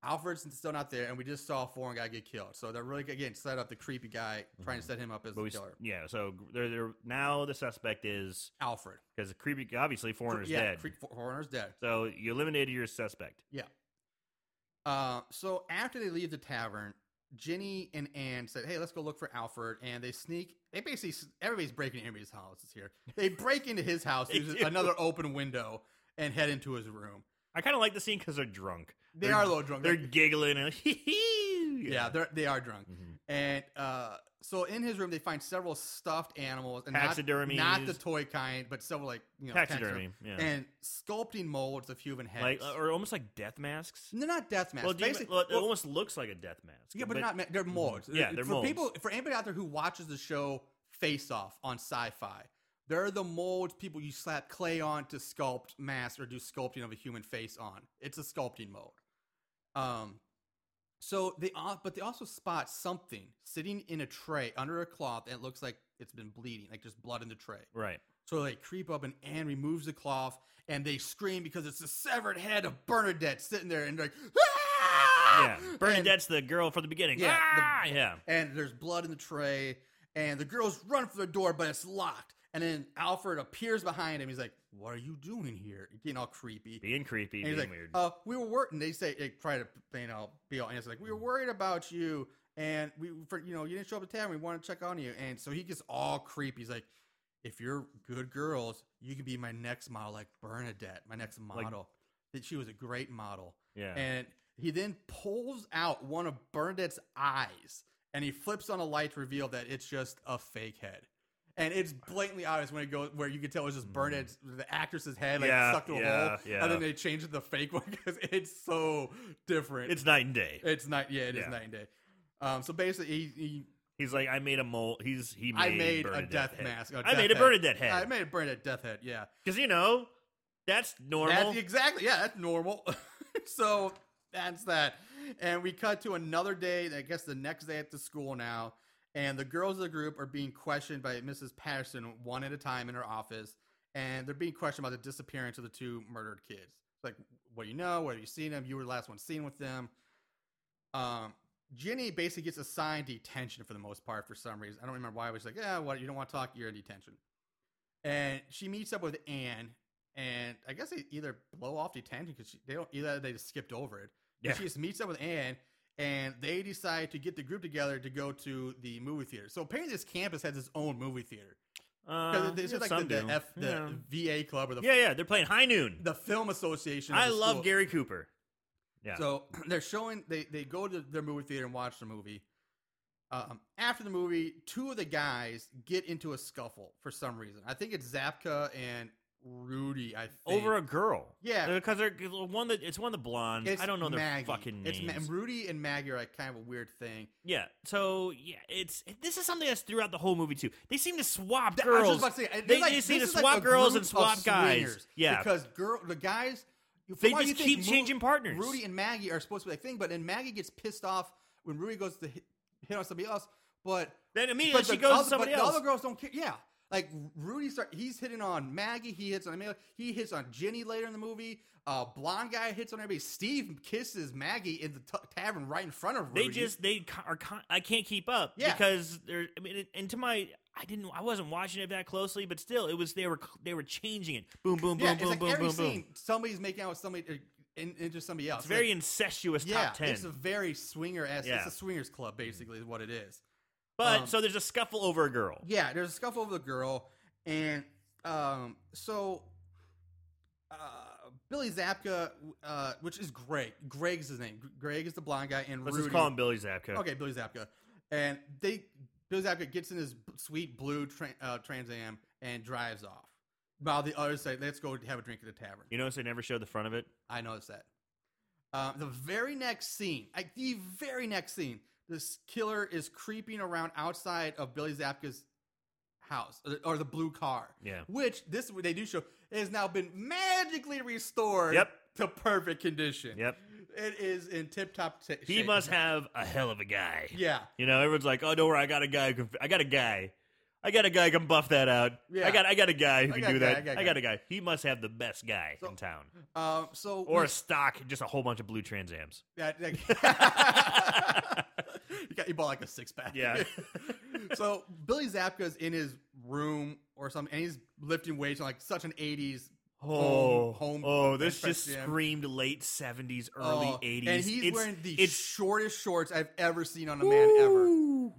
Alfred's still not there, and we just saw foreign guy get killed. So they're really again set up the creepy guy, trying to set him up as Mm-hmm. But the we, killer. yeah, so they're, they're now the suspect is Alfred, because the creepy obviously foreigner's yeah, dead. cre- foreigner's dead. so you eliminated your suspect. Yeah. Uh, so after they leave the tavern, Ginny and Anne said, "Hey, let's go look for Alfred." And they sneak. They basically everybody's breaking into everybody's houses here. They break into his house, do. another open window, and head into his room. I kind of like the scene because they're drunk. They They're- are a little drunk. They're giggling and yeah, they're, they are drunk. Mhm. And uh, so in his room, they find several stuffed animals, and not, not the toy kind, but several like you know taxidermy. Yeah, and sculpting molds of human heads. like uh, or almost like death masks. they're not death masks. Well, do you- Basically, well, it almost looks like a death mask. yeah, but, they're not. ma- They're molds. Yeah, they're for molds. people. For anybody out there who watches the show Face Off on Sci-Fi, they're the molds people you slap clay on to sculpt masks or do sculpting of a human face on. It's a sculpting mold. Um, so they but they also spot something sitting in a tray under a cloth, and it looks like it's been bleeding, like there's blood in the tray. right. So they creep up, and Anne removes the cloth, and they scream because it's the severed head of Bernadette sitting there, and they're like, "Ah!" Yeah, Bernadette's the girl from the beginning. Yeah, the- Ah! yeah. and there's blood in the tray, and the girls run for the door, but it's locked. And then Alfred appears behind him. He's like, "What are you doing here?" Getting all creepy. Being creepy, And he's being like, weird. "Uh, we were worried." And they say, they try to, you know, be all innocent. Like, we were worried about you, and we, for you know, you didn't show up at tavern. We wanted to check on you. And so he gets all creepy. He's like, "If you're good girls, you can be my next model, like Bernadette, my next model. that she was a great model." yeah. And he then pulls out one of Bernadette's eyes and he flips on a light to reveal that it's just a fake head. And it's blatantly obvious when it goes where you can tell it's just Bernadette's the actress's head like Yeah, stuck to a yeah, hole. yeah. And then they change it to the fake one because it's so different. it's night and day. it's night yeah, it is night and day. Um so basically he, he He's like, I made a mold. He's he. Made I made a death head. mask. I made a Bernadette head. I made a Bernadette death head, yeah. because you know that's normal. That's exactly yeah, that's normal. so that's that. And we cut to another day. I guess the next day at the school now, and the girls of the group are being questioned by Mrs. Patterson one at a time in her office, and they're being questioned about the disappearance of the two murdered kids. Like, what do you know? What have you seen them? You were the last one seen with them. Um, Ginny basically gets assigned detention for the most part for some reason. I don't remember why. I was like, yeah, what? You don't want to talk? You're in detention. And she meets up with Anne, and I guess they either blow off detention because they don't either they just skipped over it. Yeah. She just meets up with Anne, and they decide to get the group together to go to the movie theater. So apparently, this campus has its own movie theater. Uh, it's yeah, just like some the, the. F, the yeah. VA club or the yeah, yeah, they're playing High Noon. the film association. I love school. Gary Cooper. Yeah. So they're showing they they go to their movie theater and watch the movie. Um, after the movie, two of the guys get into a scuffle for some reason. I think it's Zabka and Rudy. I think over a girl. Yeah. because they're one that it's one of the blondes. It's I don't know their Maggie. fucking It's names. Ma- Rudy and Maggie are like kind of a weird thing. yeah, so yeah, it's this is something that's throughout the whole movie too. They seem to swap Th- I was girls. just about to say, they, like- they seem to is like swap girls and swap guys. Yeah, because girl, the guys they just keep think, changing partners. Rudy and Maggie are supposed to be a thing, but then Maggie gets pissed off when Rudy goes to hit, hit on somebody else. But then immediately but she goes other, to somebody but else. The other girls don't care. Yeah, Like Rudy, start he's hitting on Maggie. He hits on Amelia. He hits on Jenny later in the movie. Uh, blonde guy hits on everybody. Steve kisses Maggie in the t- tavern right in front of Rudy. They just they are. Con- I can't keep up Yeah. because they're. I mean, and to my, I didn't. I wasn't watching it that closely, but still, it was. They were. They were changing it. Boom, boom, boom, yeah, boom, like boom, every boom, scene boom. somebody's making out with somebody uh, into somebody else. It's very Like, incestuous yeah, top ten. it's a very swinger ass. Yeah. It's a swingers club basically is what it is. But um, so there's a scuffle over a girl. Yeah, there's a scuffle over the girl, and um, so uh, Billy Zabka, uh, which is Greg. Greg's his name. Greg is the blonde guy, and Let's Rudy. just call him Billy Zabka. Okay, Billy Zabka, and they Billy Zabka gets in his sweet blue tra- uh, Trans Am and drives off. While the others say, "Let's go have a drink at the tavern." You notice they never showed the front of it. I noticed that. Um, the very next scene, like the very next scene, this killer is creeping around outside of Billy Zabka's house or- or the blue car. Yeah. Which this they do show has now been magically restored. Yep. To perfect condition. Yep. It is in tip top. T- He must have a hell of a guy. Yeah. You know, everyone's like, "Oh, don't worry, I got a guy. Who can, I got a guy. I got a guy who can buff that out. Yeah. I got, I got a guy who I can do guy, that. I got a I got a guy. He must have the best guy So- in town, Um. So or we- a stock, just a whole bunch of blue Trans Ams. That, that- you, got, you bought like a six pack. Yeah. so Billy Zabka's in his room or something, and he's lifting weights on like such an '80s. Oh, home oh, this just gym. screamed late seventies, oh, early Oh, eighties. and he's it's, wearing the it's shortest shorts I've ever seen on a man ever.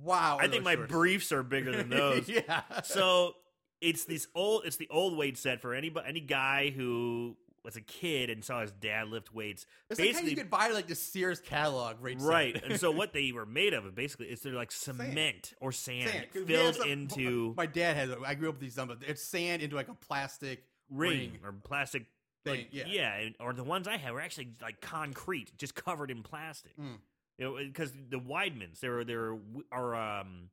Wow, I think my shorts. briefs are bigger than those. yeah. so it's this old it's the old weight set for any any guy who was a kid and saw his dad lift weights it's like how basically you could buy like the Sears catalog right. right and so what they were made of basically is they're like cement or sand, Sand. filled some- into My dad had. I grew up with these numbers. It's sand into like a plastic ring, ring. or plastic Thing, like, yeah. and- or the ones I had were actually like concrete just covered in plastic Mm. you know because the Weidmans they're were are um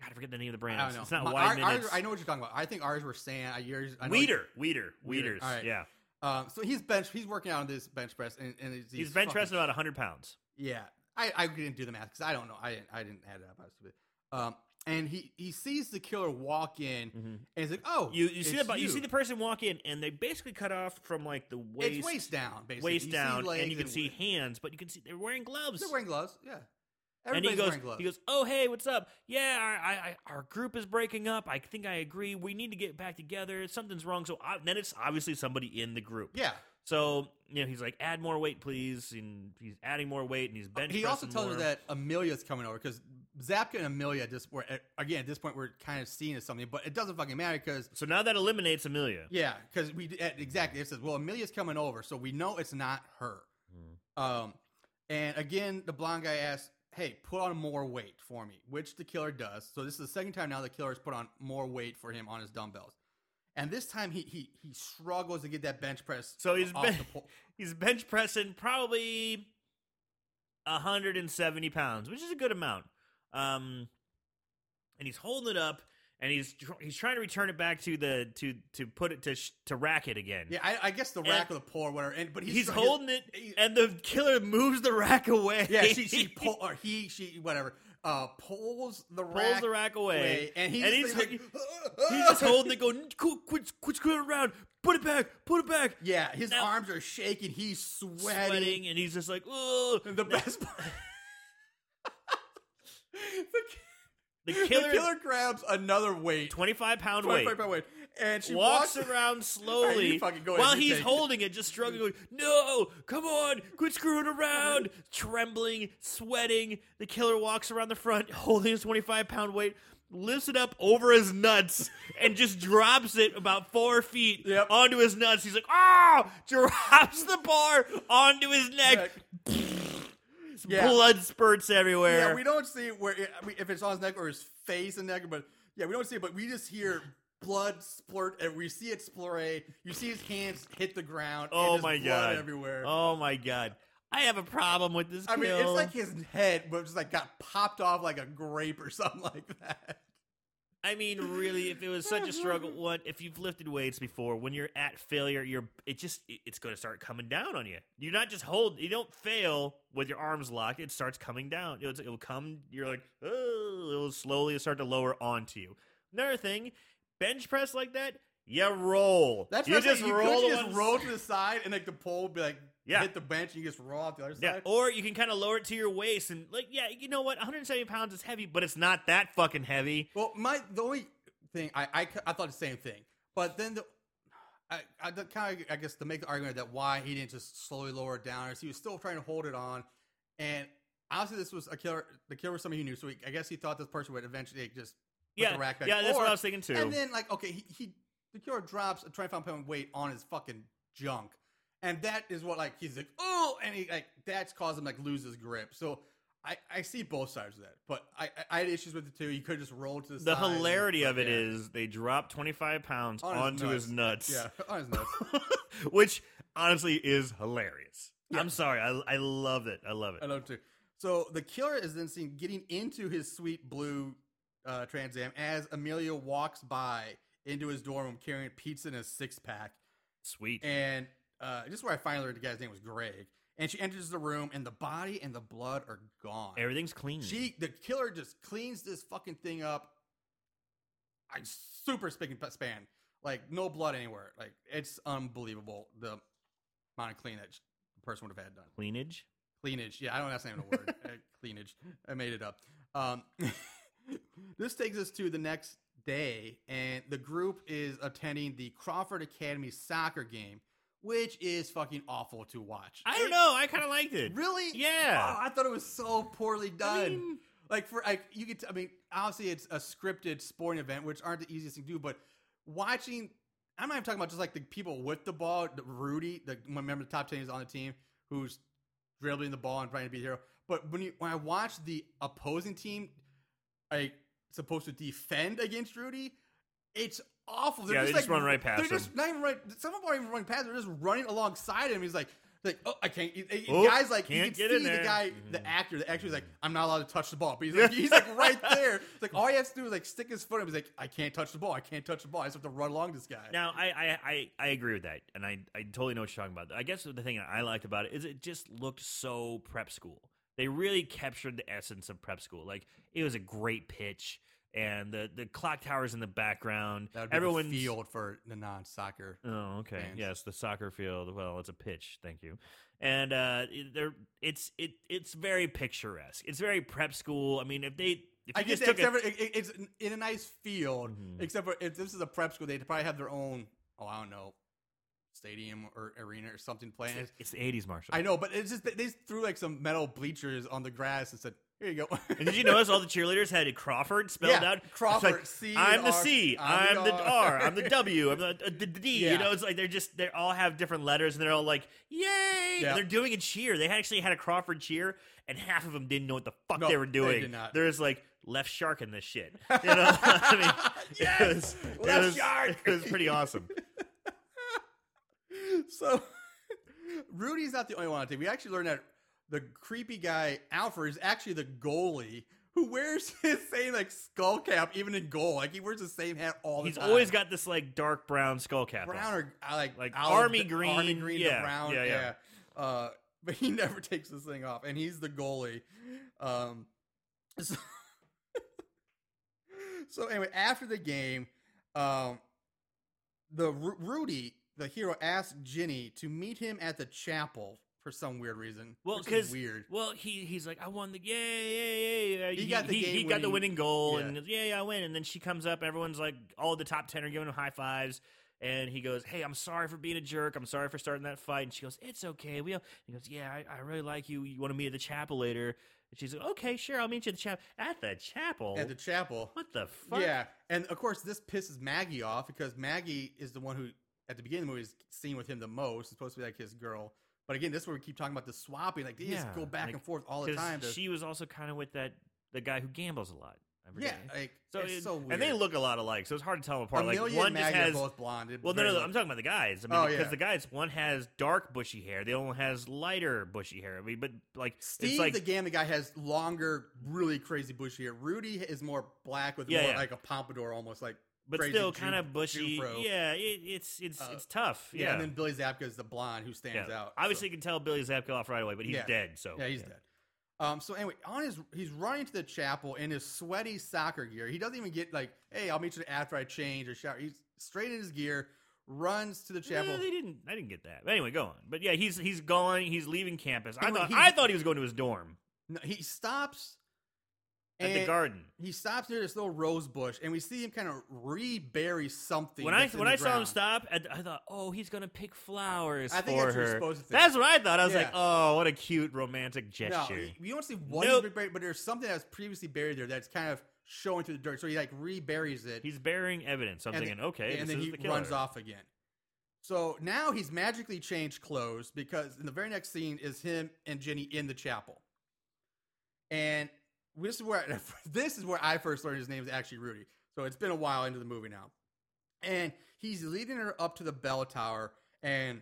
God I forget the name of the brand I don't know. it's not My- Weidman our- I know what you're talking about. I think ours were sand. Yours, I know Weider Weider Weider, Weiders all right. yeah Um, so he's bench. He's working out on this bench press, and, and he's, he's bench fucking- pressing about hundred pounds Yeah, I, I didn't do the math because I don't know. I didn't. I didn't add it up. I was stupid. Um, and he he sees the killer walk in, and he's like, "Oh, You you see the you. see the person walk in, and they basically cut off from like the waist, it's waist down, basically. waist You down, and you can see hands, but you can see they're wearing gloves. they're wearing gloves. Yeah, and everybody's he goes, wearing gloves. he goes, oh hey, what's up? Yeah, our, I, I, our group is breaking up. I think I agree. We need to get back together. Something's wrong. So I, then it's obviously somebody in the group. yeah. So you know he's like, add more weight, please, and he's adding more weight, and he's bench. He also tells more. her that Amelia's coming over because Zabka and Amelia just were again at this point we're kind of seen as something, but it doesn't fucking matter because So now that eliminates Amelia. Yeah, because we eh, exactly it says, well, Amelia's coming over, so we know it's not her. Um, and again, the blonde guy asks, "Hey, put on more weight for me," which the killer does. So this is the second time now the killer has put on more weight for him on his dumbbells, and this time he he he struggles to get that bench press. So he's off ben- the pole. he's bench pressing probably 170 pounds, which is a good amount. Um, and he's holding it up, and he's he's trying to return it back to the to to put it to sh- to rack it again. Yeah, I, I guess the rack or the pole or whatever. And but he's, he's trying- holding it, he- and the killer moves the rack away. yeah, she she pull or he she whatever uh pulls the pulls rack the rack away, away, and he's and he's, like, he's just holding it, going, quit, quit, quit screwing around, put it back, put it back. Yeah, his Now- arms are shaking. He's sweating. Sweating, and he's just like, oh. And the best part. the, The the killer, killer grabs another weight, 25 pound 25 weight, pound weight, and she walks walks, around slowly fucking go ahead, while he's holding it, just struggling, going, No, come on, quit screwing around. Trembling, sweating. The killer walks around the front, holding his 25 pound weight, lifts it up over his nuts, and just drops it about four feet Yep. onto his nuts. He's like, Oh! Drops the bar onto his neck. Yeah. Blood spurts everywhere. Yeah, we don't see where I mean, if it's on his neck or his face and neck, but yeah, we don't see it. But we just hear blood splurt, and we see it spray. You see his hands hit the ground. oh my blood god. Everywhere. Oh my god. I have a problem with this I mean, it's like his head was just like got popped off like a grape or something like that. I mean, really, if it was such a struggle, what if you've lifted weights before? When you're at failure, you're it just it's going to start coming down on you. You're not just hold. You don't fail with your arms locked. It starts coming down. It'll, it'll come. You're like, oh, it'll slowly start to lower onto you. Another thing, bench press like that, you roll. That's you just. You roll could the just roll to the side and like the pole would be like Yeah. hit the bench and you just roll off the other Yeah, side. or you can kind of lower it to your waist and like, yeah, you know what? 170 pounds is heavy, but it's not that fucking heavy. Well, my the only thing I I, I thought the same thing, but then the I, I kind of I guess to make the argument that why he didn't just slowly lower it down is he was still trying to hold it on, and obviously this was a killer. The killer was somebody he knew, so he, I guess he thought this person would eventually just put Yeah, the rack back. yeah, that's what I was thinking too. And then like okay, he, he the killer drops a twenty five pound weight on his fucking junk, and that is what like he's like oh, and he like that's caused him like lose his grip. So. I, I see both sides of that, but I, I had issues with it too. You could just roll to the, the side and- hilarity of it yeah. is they drop 25 pounds On his onto his nuts. Yeah, on his nuts. Which honestly is hilarious. Yeah. I'm sorry. I, I love it. I love it. I love it too. So the killer is then seen getting into his sweet blue uh, Trans Am as Amelia walks by into his dorm room carrying pizza in a six pack. Sweet. And uh, this is where I finally learned the guy's name was Greg. And she enters the room, and the body and the blood are gone. Everything's clean. She, the killer, just cleans this fucking thing up. I'm super spick and span, like no blood anywhere. Like it's unbelievable the amount of clean that the person would have had done. Cleanage. Cleanage. Yeah, I don't. That's not even a word. uh, cleanage. I made it up. Um, this takes us to the next day, and the group is attending the Crawford Academy soccer game, which is fucking awful to watch. I don't know. I kind of liked it. Really? Yeah. Oh, I thought it was so poorly done. I mean- like for like you could. I mean, obviously it's a scripted sporting event, which aren't the easiest thing to do. But watching, I'm not even talking about just like the people with the ball. The Rudy, the remember the top ten is on the team who's dribbling the ball and trying to be the hero. But when you when I watch the opposing team, like supposed to defend against Rudy, it's awful. They're Yeah, just they just like, run right past They're just not even right. Some of them aren't even running past. They're just running alongside him. He's like, like, oh, I can't. he- he- Oh, guys, like, you can't can get see in the there. guy, Mhm. the actor, the actor is like, I'm not allowed to touch the ball. But he's like, he's like right there. It's like all he has to do is like stick his foot up. He's like, I can't touch the ball. I can't touch the ball. I just have to run along this guy. Now, I, I, I, I agree with that, and I, I totally know what you're talking about. I guess the thing I liked about it is it just looked so prep school. They really captured the essence of prep school. Like it was a great pitch, and the the clock towers in the background. that would be Everyone's the field for the non-soccer. Oh, okay. fans. Yes, the soccer field. Well, it's a pitch. Thank you. And uh, there, it's it it's very picturesque. It's very prep school. I mean, if they if I just took except a, for, it, it- it's in a nice field. Mhm. Except for if this is a prep school, they'd probably have their own. Oh, I don't know, stadium or arena or something playing. It's- it's the '80s, Marshall. I know, but it's just they threw like some metal bleachers on the grass and said, "Here you go." And did you notice all the cheerleaders had Crawford spelled Yeah, out? Crawford, like, C, I'm the C. I'm I'm the R. I'm the W. I'm the, uh, the D. Yeah. You know, it's like they're just they all have different letters, and they're all like, "Yay!" Yeah. They're doing a cheer. They actually had a Crawford cheer, and half of them didn't know what the fuck No, they were doing. they did not. There's like left shark in this shit. You know, I mean, Yes! it was, it Left was- shark! It was pretty awesome. so Rudy's not the only one on the team. We actually learned that the creepy guy Alfred is actually the goalie who wears his same like skull cap even in goal. Like he wears the same hat all the He's time. He's always got this like dark brown skull cap. on. brown or uh, like Like olive- army army green, green yeah, to brown. yeah, Yeah, yeah. Uh, but he never takes this thing off, and he's the goalie. Um, so, so anyway, after the game, um, the Ru- Rudy, the hero, asked Ginny to meet him at the chapel for some weird reason. Well, because weird. Well, he he's like, I won the yay, yay, yay. He got the he, game got the winning- winning goal, yeah. and yeah, yeah, I win. And then she comes up, everyone's like, all the top ten are giving him high fives, and he goes, Hey, I'm sorry for being a jerk. I'm sorry for starting that fight. And she goes, It's okay. We. He goes, Yeah, I, I really like you. You want to meet at the chapel later? And she's like, Okay, sure, I'll meet you at the chapel. At the chapel. At the chapel. what the fuck? Yeah, and of course this pisses Maggie off because Maggie is the one who, at the beginning of the movie, is seen with him the most. It's supposed to be like his girl. But again, this is where we keep talking about the swapping. Like they just go back like, and forth all the time. To, she was also kind of with that the guy who gambles a lot. Yeah, like So, it's it- so weird. and they look a lot alike, so it's hard to tell them apart. Amelia like one just has are both blonde. It Well, no, very no, I'm talking about the guys. I mean, Oh, because yeah. the guys, one has dark bushy hair, the other one has lighter bushy hair. I mean, but like Steve, it's like the Gamma guy, has longer, really crazy bushy hair. Rudy is more black with Yeah, more yeah. like a pompadour, almost like. But crazy still kind of bushy. Jufro. Yeah, it, it's it's Uh, it's tough. yeah. Yeah, And then Billy Zabka is the blonde who stands Yeah. out. Obviously, so- you can tell Billy Zabka off right away, but he's Yeah. dead. So yeah, he's dead. Um, so anyway, on his he's running to the chapel in his sweaty soccer gear. He doesn't even get like, "Hey, I'll meet you after I change or shower." He's straight in his gear, runs to the chapel. Yeah, they didn't. I didn't get that. But anyway, go on. But yeah, he's he's going. He's leaving campus. I thought he's- I thought he was going to his dorm No, he stops at the garden. He stops near this little rose bush, and we see him kind of rebury something. When I when I saw him stop, I, I thought, oh, he's gonna pick flowers I think for that's what her. supposed to think. That's what I thought. I was like, oh, what a cute romantic No, gesture. we don't see what Nope. he's buried, but there's something that's previously buried there that's kind of showing through the dirt. So he like reburies it. He's burying evidence. I'm and thinking, then- okay, and then he the runs off again. So now he's magically changed clothes because in the very next scene is him and Jenny in the chapel, and this is where this is where I first learned his name is actually Rudy. So it's been a while into the movie now, and he's leading her up to the bell tower, and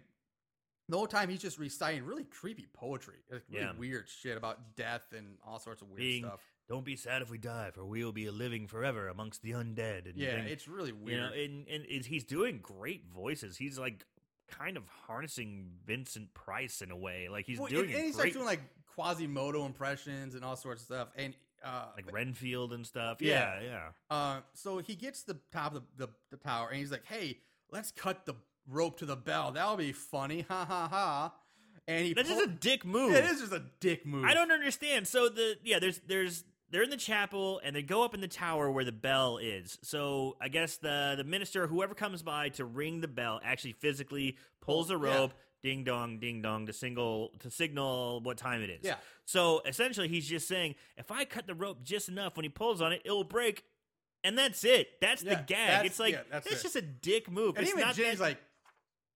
the whole time he's just reciting really creepy poetry, like really Yeah. weird shit about death and all sorts of weird Being, stuff. don't be sad if we die, for we will be living forever amongst the undead. And Yeah, things. it's really weird. you know, and and is he's doing great voices. He's like kind of harnessing Vincent Price in a way. Like he's Well, doing and, and he starts doing like Quasimodo impressions and all sorts of stuff. And uh, like Renfield and stuff. Yeah. Yeah, yeah. uh, so he gets to the top of the, the, the tower and he's like, "Hey, let's cut the rope to the bell. That'll be funny, ha ha ha." And he That's pull- just a dick move. Yeah, it is just a dick move. I don't understand. So the yeah, there's there's they're in the chapel and they go up in the tower where the bell is. So I guess the the minister, whoever comes by to ring the bell, actually physically pulls a Yeah. Ding dong, ding dong, to single to signal what time it is. Yeah. So essentially, he's just saying, if I cut the rope just enough, when he pulls on it, it will break. And that's it. That's Yeah, the gag. that's- it's like yeah, that's that's it. just a dick move. And it's even not Jenny's that, like,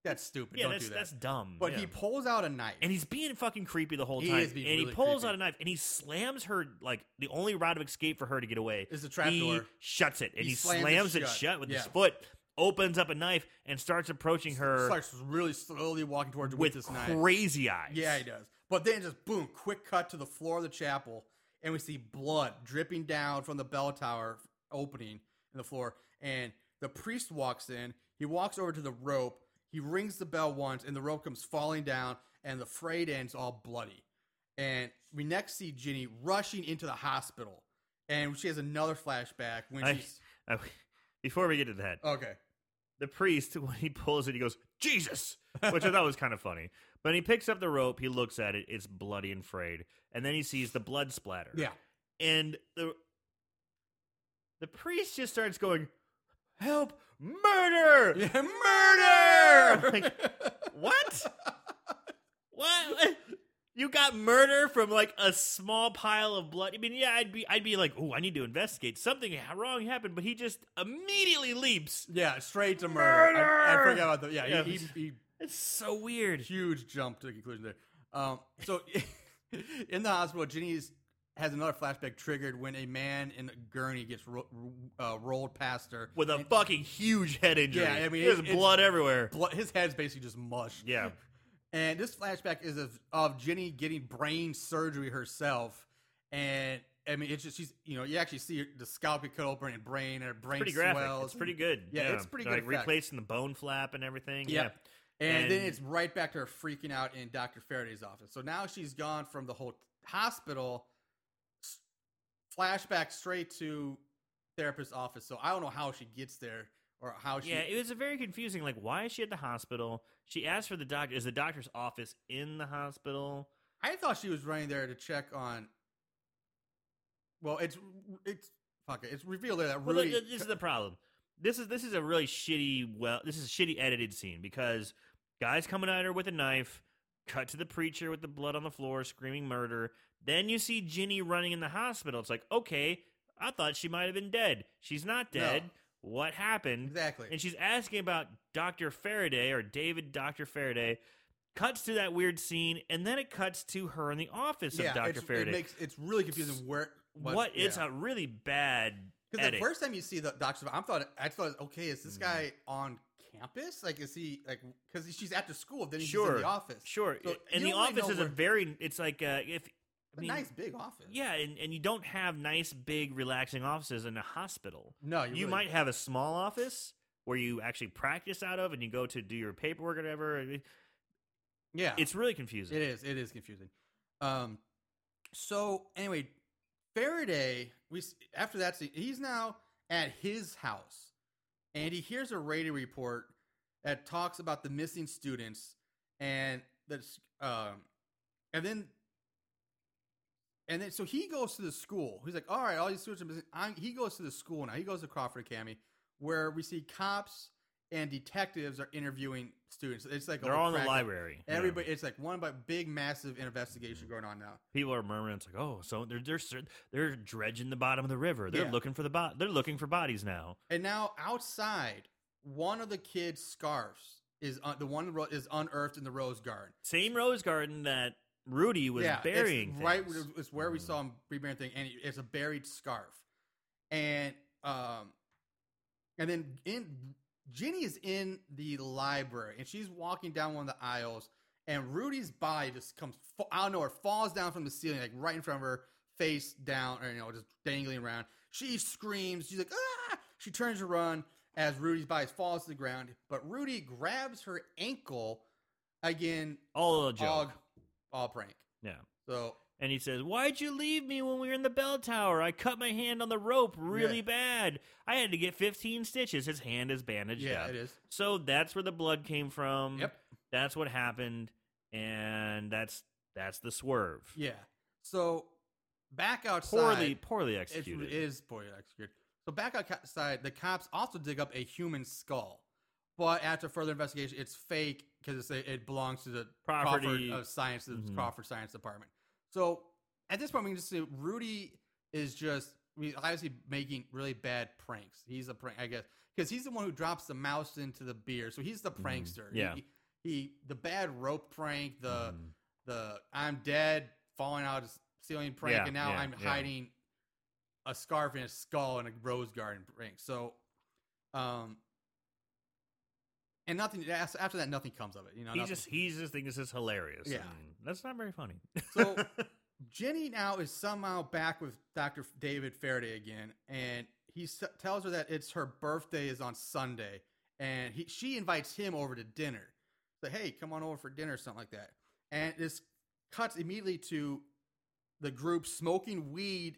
"That's stupid. yeah, don't that's do that." that's dumb. but yeah. he pulls out a knife. And he's being fucking creepy the whole He time. is being and he pulls creepy. out a knife and he slams her like the only route of escape for her to get away Is the trap he door. shuts it and He he, slams slams, it it shut. shut, with Yeah. his foot, opens up a knife and starts approaching her starts really slowly walking towards her with, this knife. crazy eyes. Yeah, he does. But then just boom, quick cut to the floor of the chapel, and we see blood dripping down from the bell tower opening in the floor. And the priest walks in. He walks over to the rope. He rings the bell once, and the rope comes falling down, and the frayed end's all bloody. And we next see Ginny rushing into the hospital, and she has another flashback when I- she's Uh, before we get to that, okay. The priest when he pulls it, he goes Jesus, which I thought was kind of funny. But he picks up the rope, he looks at it, it's bloody and frayed, and then he sees the blood splatter. Yeah, and the the priest just starts going, "Help! Murder! yeah murder. Like, what? what? You got murder from like a small pile of blood. I mean, yeah, I'd be, I'd be like, oh, I need to investigate. Something wrong happened, but he just immediately leaps. yeah, straight to murder. I, I Murder! forgot about that. yeah. Yeah. he, he, he It's so weird. huge jump to the conclusion there. Um, so in the hospital, Ginny's has another flashback triggered when a man in a gurney gets ro- uh, rolled past her With a And fucking huge head injury. Yeah, I mean, there's blood everywhere. blood, his head's basically just mush. Yeah. And this flashback is of, of Ginny getting brain surgery herself, and I mean, it's just she's you know you actually see the scalp get cut open and brain and her brain Pretty graphic. It's pretty good. Yeah, it's pretty Like good effect. replacing the bone flap and everything. Yep. Yeah. And, then it's right back to her freaking out in Dr. Faraday's office. So now she's gone from the whole hospital, flashback straight to therapist's office. So I don't know how she gets there or how she. Yeah, it was a very confusing. Like, why is she at the hospital? She asked for the doctor. Is the doctor's office in the hospital? I thought she was running there to check on. Well, it's it's fuck it. It's revealed there that Well, Rudy. th- th- this is the problem. This is this is a really shitty. Well, this is a shitty edited scene because guys coming at her with a knife, cut to the preacher with the blood on the floor, screaming murder. Then you see Ginny running in the hospital. It's like, okay, I thought she might have been dead. She's not No. What happened? exactly. and she's asking about Dr. Faraday or David Dr. Faraday. Cuts to that weird scene, and then it cuts to her in the office yeah, of Dr. Faraday. it makes it's really confusing where what? It's yeah. a really bad Because the first time you see the doctor, I'm thought I thought, okay, is this guy on campus? Like, is he like because she's after school? Then he's sure, in the office. Sure, So and the office is a very. It's like uh, if I A mean, nice big office. yeah, and, and you don't have nice big relaxing offices in a hospital. No, you, You, really- might have a small office where you actually practice out of, and you go to do your paperwork or whatever. Yeah, It's really confusing. it is. It is confusing. Um, So anyway, Faraday, we after that he's now at his house, and he hears a radio report that talks about the missing students, and that's um, and then. And then, so he goes to the school. He's like, "All right, all these students are missing." I'm, he goes to the school now. He goes to Crawford Academy, where we see cops and detectives are interviewing students. It's like a They're all in the library. Yeah. Everybody, it's like one by big, massive investigation mm-hmm. going on now. People are murmuring. It's like, oh, so they're they're they're dredging the bottom of the river. They're Yeah. looking for the bot. They're looking for bodies now. And now outside, one of the kids' scarves is un- the one is unearthed in the rose garden. Same rose garden that Rudy was yeah, burying. It's right, things. it's where we Mhm. saw him reburying thing, and it's a buried scarf. And um, and then in Ginny is in the library, and she's walking down one of the aisles, and Rudy's body just comes fa- out of nowhere, falls down from the ceiling, like right in front of her, face down, or you know, just dangling around. She screams. She's like, ah! She turns to run as Rudy's body falls to the ground, but Rudy grabs her ankle again. all a joke. All, prank. yeah. So And he says, Why'd you leave me when we were in the bell tower? I cut my hand on the rope really Yeah. bad. I had to get 15 stitches. His hand is bandaged yeah, up. it is. So that's where the blood came from. Yep. That's what happened. And that's that's the swerve. Yeah. So back outside, Poorly, poorly executed. is poorly executed. So back outside, the cops also dig up a human skull, but after further investigation, it's fake because it belongs to the Property- Crawford of Science, the Mhm. Crawford Science Department. So at this point, we can just say Rudy is just I mean, obviously making really bad pranks. He's a prank, I guess, because he's the one who drops the mouse into the beer. So he's the prankster. Mm-hmm. Yeah. He, he the bad rope prank, the Mhm. the I'm dead, falling out of ceiling prank, Yeah, and now yeah, I'm yeah. hiding a scarf in a skull in a rose garden prank. So, um, and nothing after that, nothing comes of it. You know, he nothing- just he's just thinking this is hilarious. Yeah. and that's not very funny. So Jenny now is somehow back with Dr. David Faraday again, and he s- tells her that it's her birthday is on Sunday, and he she invites him over to dinner. So hey, come on over for dinner, or something like that. And this cuts immediately to the group smoking weed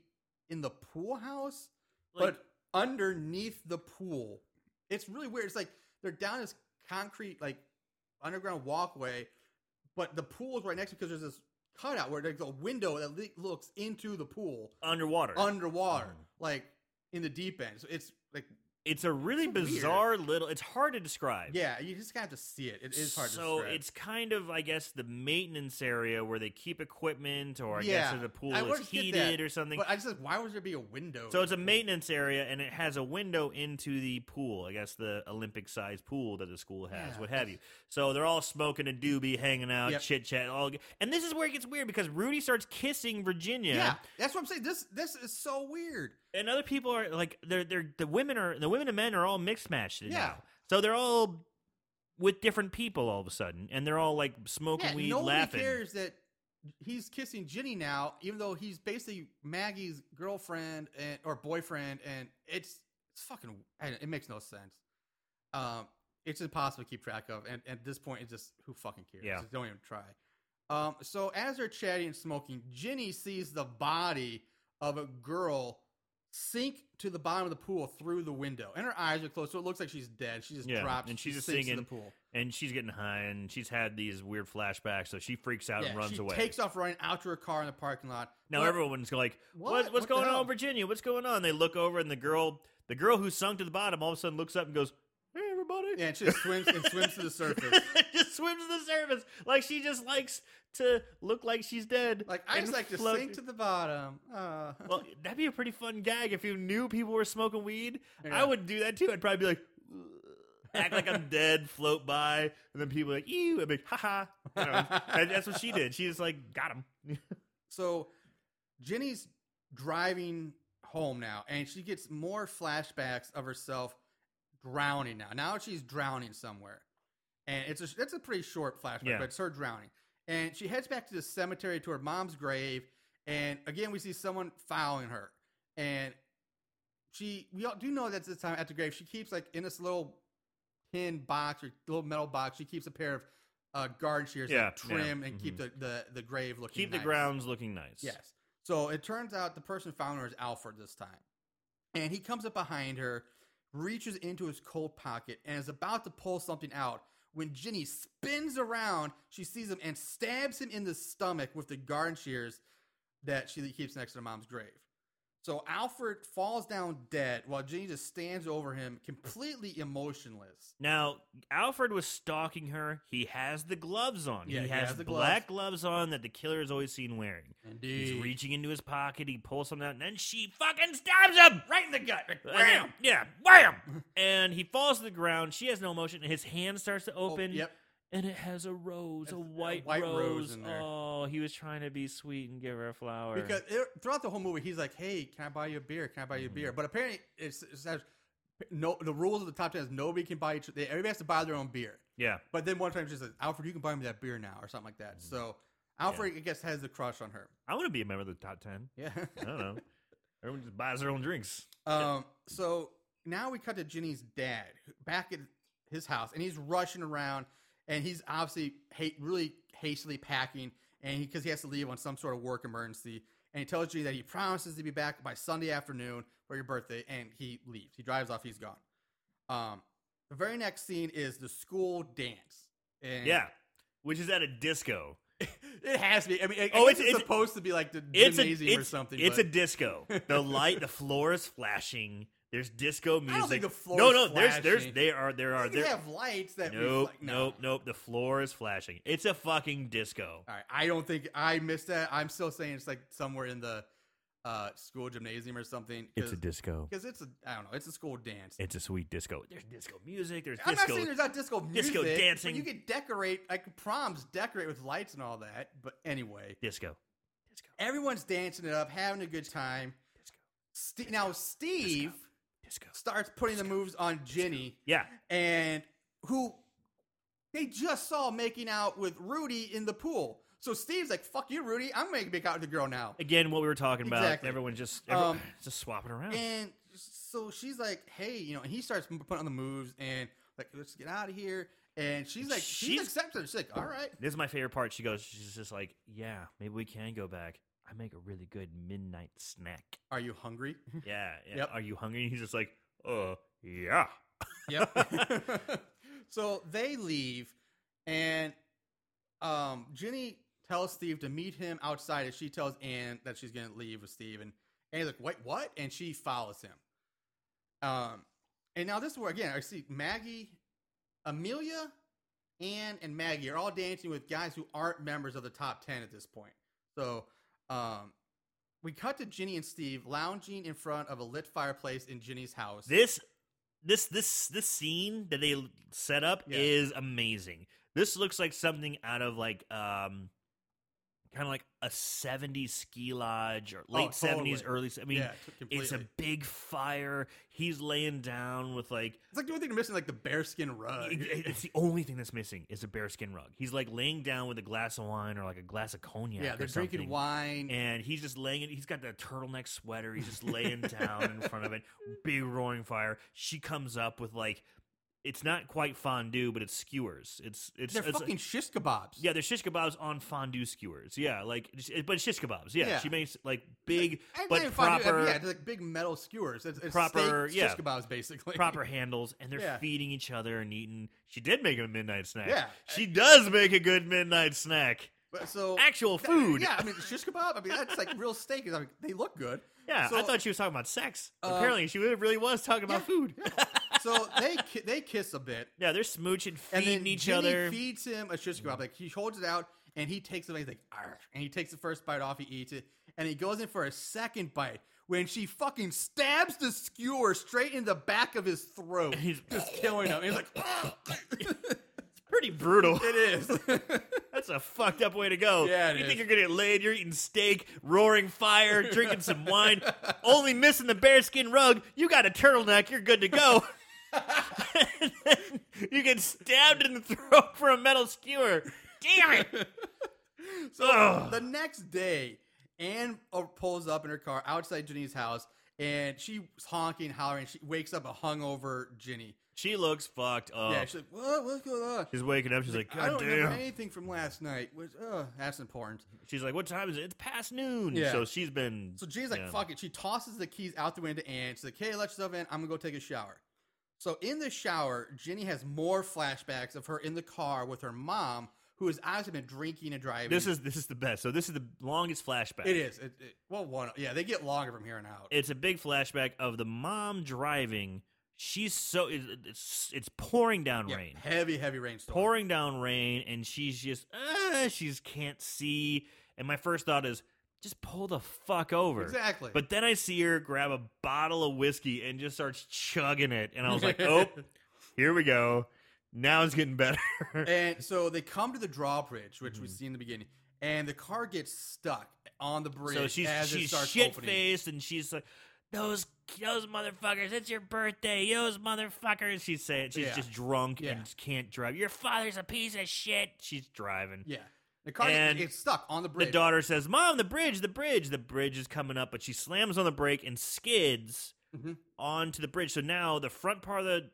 in the pool house, Like- but underneath the pool. It's really weird. It's like they're down this concrete like underground walkway, but the pool is right next because there's this cutout where there's a window that le- looks into the pool underwater. underwater, Mm. like in the deep end. So it's like it's a really It's weird. bizarre little. It's hard to describe. yeah, you just have to see it. It is hard so to describe. So it's kind of, I guess, the maintenance area where they keep equipment, or I Yeah, guess the pool I is heated or something. But I just like, why would there be a window? So it's a in the pool? maintenance area, and it has a window into the pool. I guess the Olympic-sized pool that the school has, Yeah, what have you. So they're all smoking a doobie, hanging out, Yep. chit chat. All, and this is where it gets weird because Rudy starts kissing Virginia, Yeah, that's what I'm saying. This this is so weird. And other people are like, they're they're the women are the women and men are all mixed matched Yeah. now. So they're all with different people all of a sudden, and they're all like smoking Yeah, weed, nobody laughing. cares that he's kissing Ginny now, even though he's basically Maggie's girlfriend and or boyfriend, and it's it's fucking it makes no sense. Um, it's impossible to keep track of, and at this point, it's just who fucking cares? Yeah. Just don't even try. Um, so as they're chatting and smoking, Ginny sees the body of a girl sink to the bottom of the pool through the window, and her eyes are closed, so it looks like she's dead. She just Yeah, drops, and she's she just sinks in the pool. and she's getting high, and she's had these weird flashbacks, so she freaks out Yeah, and runs away. she away. takes off running out to her car in the parking lot. Now everyone's like, What? "What? What's What going hell?" on, Virginia? What's going on?" They look over, and the girl, the girl who sunk to the bottom, all of a sudden looks up and goes, "Hey, everybody!" Yeah, and she just swims and swims to the surface. swims to the surface like she just likes to look like she's dead. Like I just and like to float- sink to the bottom. Uh, Well, that'd be a pretty fun gag if you knew people were smoking weed. Yeah. I would do that too. I'd probably be like, act like I'm dead, float by, and then people are like, "Ew!" I'd be, like, "Ha ha!" You know, and that's what she did. She just like got him. so Jenny's driving home now, and she gets more flashbacks of herself drowning now. Now she's drowning somewhere, and it's a it's a pretty short flashback, Yeah. but it's her drowning. And she heads back to the cemetery to her mom's grave, and again we see someone following her, and she we all do know that this time at the grave she keeps like in this little tin box or little metal box she keeps a pair of uh, garden shears Yeah, trim yeah, and keep the, the the grave looking Keep the grounds looking nice. Yes. So it turns out the person found her is Alfred this time. And he comes up behind her, reaches into his coat pocket, and is about to pull something out. When Ginny spins around, she sees him and stabs him in the stomach with the garden shears that she keeps next to her mom's grave. So Alfred falls down dead while Ginny just stands over him, completely emotionless. Now, Alfred was stalking her. He has the gloves on. Yeah, he he has, has the black gloves on that the killer is always seen wearing. Indeed. He's reaching into his pocket. He pulls something out, and then she fucking stabs him right in the gut. Like, wham! yeah, wham! and he falls to the ground. She has no emotion. and his hand starts to open. Oh, yep. And it has a rose, It's a a white, white rose rose. in there. Oh, he was trying to be sweet and give her a flower. Because it, throughout the whole movie, he's like, "Hey, can I buy you a beer? Can I buy you a Mm-hmm. beer?" But apparently, it's, it says no. The rules of the top ten is nobody can buy each. They, everybody has to buy their own beer. yeah, But then one time, she says, "Alfred, you can buy me that beer now," or something like that. Mm-hmm. So Alfred, I guess, has the crush on her. I want to be a member of the top ten. Yeah. I don't know. Everyone just buys their own drinks. um. So now we cut to Ginny's dad back at his house, and he's rushing around, and he's obviously hate, really hastily packing, and because he has to leave on some sort of work emergency. And he tells you that he promises to be back by Sunday afternoon for your birthday, and he leaves. He drives off. He's gone. Um, the very next scene is the school dance. And Yeah, which is at a disco. it has to be. I mean, I, Oh, it's- it's, supposed to be like the It's a gymnasium it's, or something. It's but a disco. The light, the floor is flashing. There's disco music. don't think the floor no, is no. There's there's there are there are there. have lights that Nope, reflect. No. nope, nope. The floor is flashing. It's a fucking disco. All right, I don't think I missed that. I'm still saying it's like somewhere in the uh, school gymnasium or something. It's a disco. because it's a I don't know. It's a school dance. It's a sweet disco. There's disco music. There's I'm not disco. saying there's not disco music. disco dancing. You can decorate like proms, decorate with lights and all that. But anyway, disco. Disco. everyone's dancing it up, having a good time. Disco. Ste now Steve Disco. Starts putting the moves on Ginny. Yeah. and who they just saw making out with Rudy in the pool. So Steve's like, "Fuck you, Rudy! I'm gonna make out with the girl now." Again, what we were talking about. Exactly. Everyone just everyone, Um, just swapping around. And so she's like, "Hey, you know," and he starts putting on the moves and like, "Let's get out of here." And she's like, she's, She's- accepted. She's like, "All right." This is my favorite part. She goes, she's just like, yeah, maybe we can go back. I make a really good midnight snack. Are you hungry? Yeah. yeah. Yep. Are you hungry? And he's just like, uh, yeah. Yep. so they leave, and um, Ginny tells Steve to meet him outside, and she tells Anne that she's gonna leave with Steve, and Anne's like, "Wait, what?" And she follows him. Um, and now this is where again I see Maggie, Amelia, Anne, and Maggie are all dancing with guys who aren't members of the top ten at this point. So, um. We cut to Ginny and Steve lounging in front of a lit fireplace in Ginny's house. This, this, this, this scene that they set up Yeah. is amazing. This looks like something out of like, um, kind of like a 70s ski lodge or oh, late Oh, totally. 70s, early. I mean, yeah, it's a big fire. He's laying down with like It's like the only thing missing, like the bearskin rug. It- it- It's the only thing that's missing is a bearskin rug. He's like laying down with a glass of wine or like a glass of cognac. yeah, they're drinking wine. and he's just laying. He's got the turtleneck sweater. He's just laying down in front of it. Big roaring fire. She comes up with like, it's not quite fondue, but it's skewers. It's it's they're it's, fucking shish kebabs. yeah, they're shish kebabs on fondue skewers. Yeah, like, but it's shish kebabs. Yeah, Yeah. she makes like big And but proper yeah, it's like big metal skewers. It's, it's Proper- steak yeah. shish kebabs, basically. proper handles, and they're Yeah. feeding each other and eating. She did make a midnight snack. Yeah. she does make a good midnight snack. But so Actual that- food. yeah, I mean shish kebab. I mean that's like real steak. I mean, they look good. Yeah, So- I thought she was talking about sex. Uh, apparently, she really was talking about yeah, food. So they ki- they kiss a bit, yeah, they're smooching, and feeding then each Ginny other. feeds him a shish kebab. Like he holds it out, and he takes it. And he's like, "Arr," and he takes the first bite off. He eats it, and he goes in for a second bite. When she fucking stabs the skewer straight in the back of his throat, He's- just killing him. He's like, ah. It's Pretty brutal. it is. That's a fucked up way to go. Yeah, it you is. think you're gonna get laid? You're eating steak, roaring fire, drinking some wine, only missing the bearskin rug. You got a turtleneck. You're good to go. You get stabbed in the throat for a metal skewer. Damn it! So Ugh. the next day, Anne uh, pulls up in her car outside Ginny's house, and she's honking, hollering. She wakes up a hungover Ginny. She looks fucked up. Yeah, she's like, what? What's going on? she's waking up. She's like, I God don't remember damn. anything from last night. Which, uh, that's important. She's like, what time is it? It's past noon. Yeah. So she's been. So Jean's like, yeah. fuck it. She tosses the keys out the window and she's like, hey, let yourself in. I'm going to go take a shower. So in the shower, Jenny has more flashbacks of her in the car with her mom, who has obviously been drinking and driving. This is this is the best. So this is the longest flashback. It is. It, it, well, one. Yeah, they get longer from here on out. It's a big flashback of the mom driving. She's so it's it's pouring down Yeah, rain. Heavy, heavy rainstorm. pouring down rain and she's just uh, she's can't see and my first thought is just pull the fuck over Exactly. but then i see her grab a bottle of whiskey and just starts chugging it and i was like oh here we go now it's getting better and so they come to the drawbridge, which Mm-hmm. we see in the beginning, and the car gets stuck on the bridge. so she's as she's shit faced and she's like those those motherfuckers it's your birthday those motherfuckers she's saying she's Yeah. just drunk Yeah. and can't drive your father's a piece of shit she's driving Yeah, the car And gets stuck on the bridge. The daughter says, "Mom, the bridge, the bridge, the bridge is coming up," but she slams on the brake and skids Mhm. onto the bridge. So now the front part of the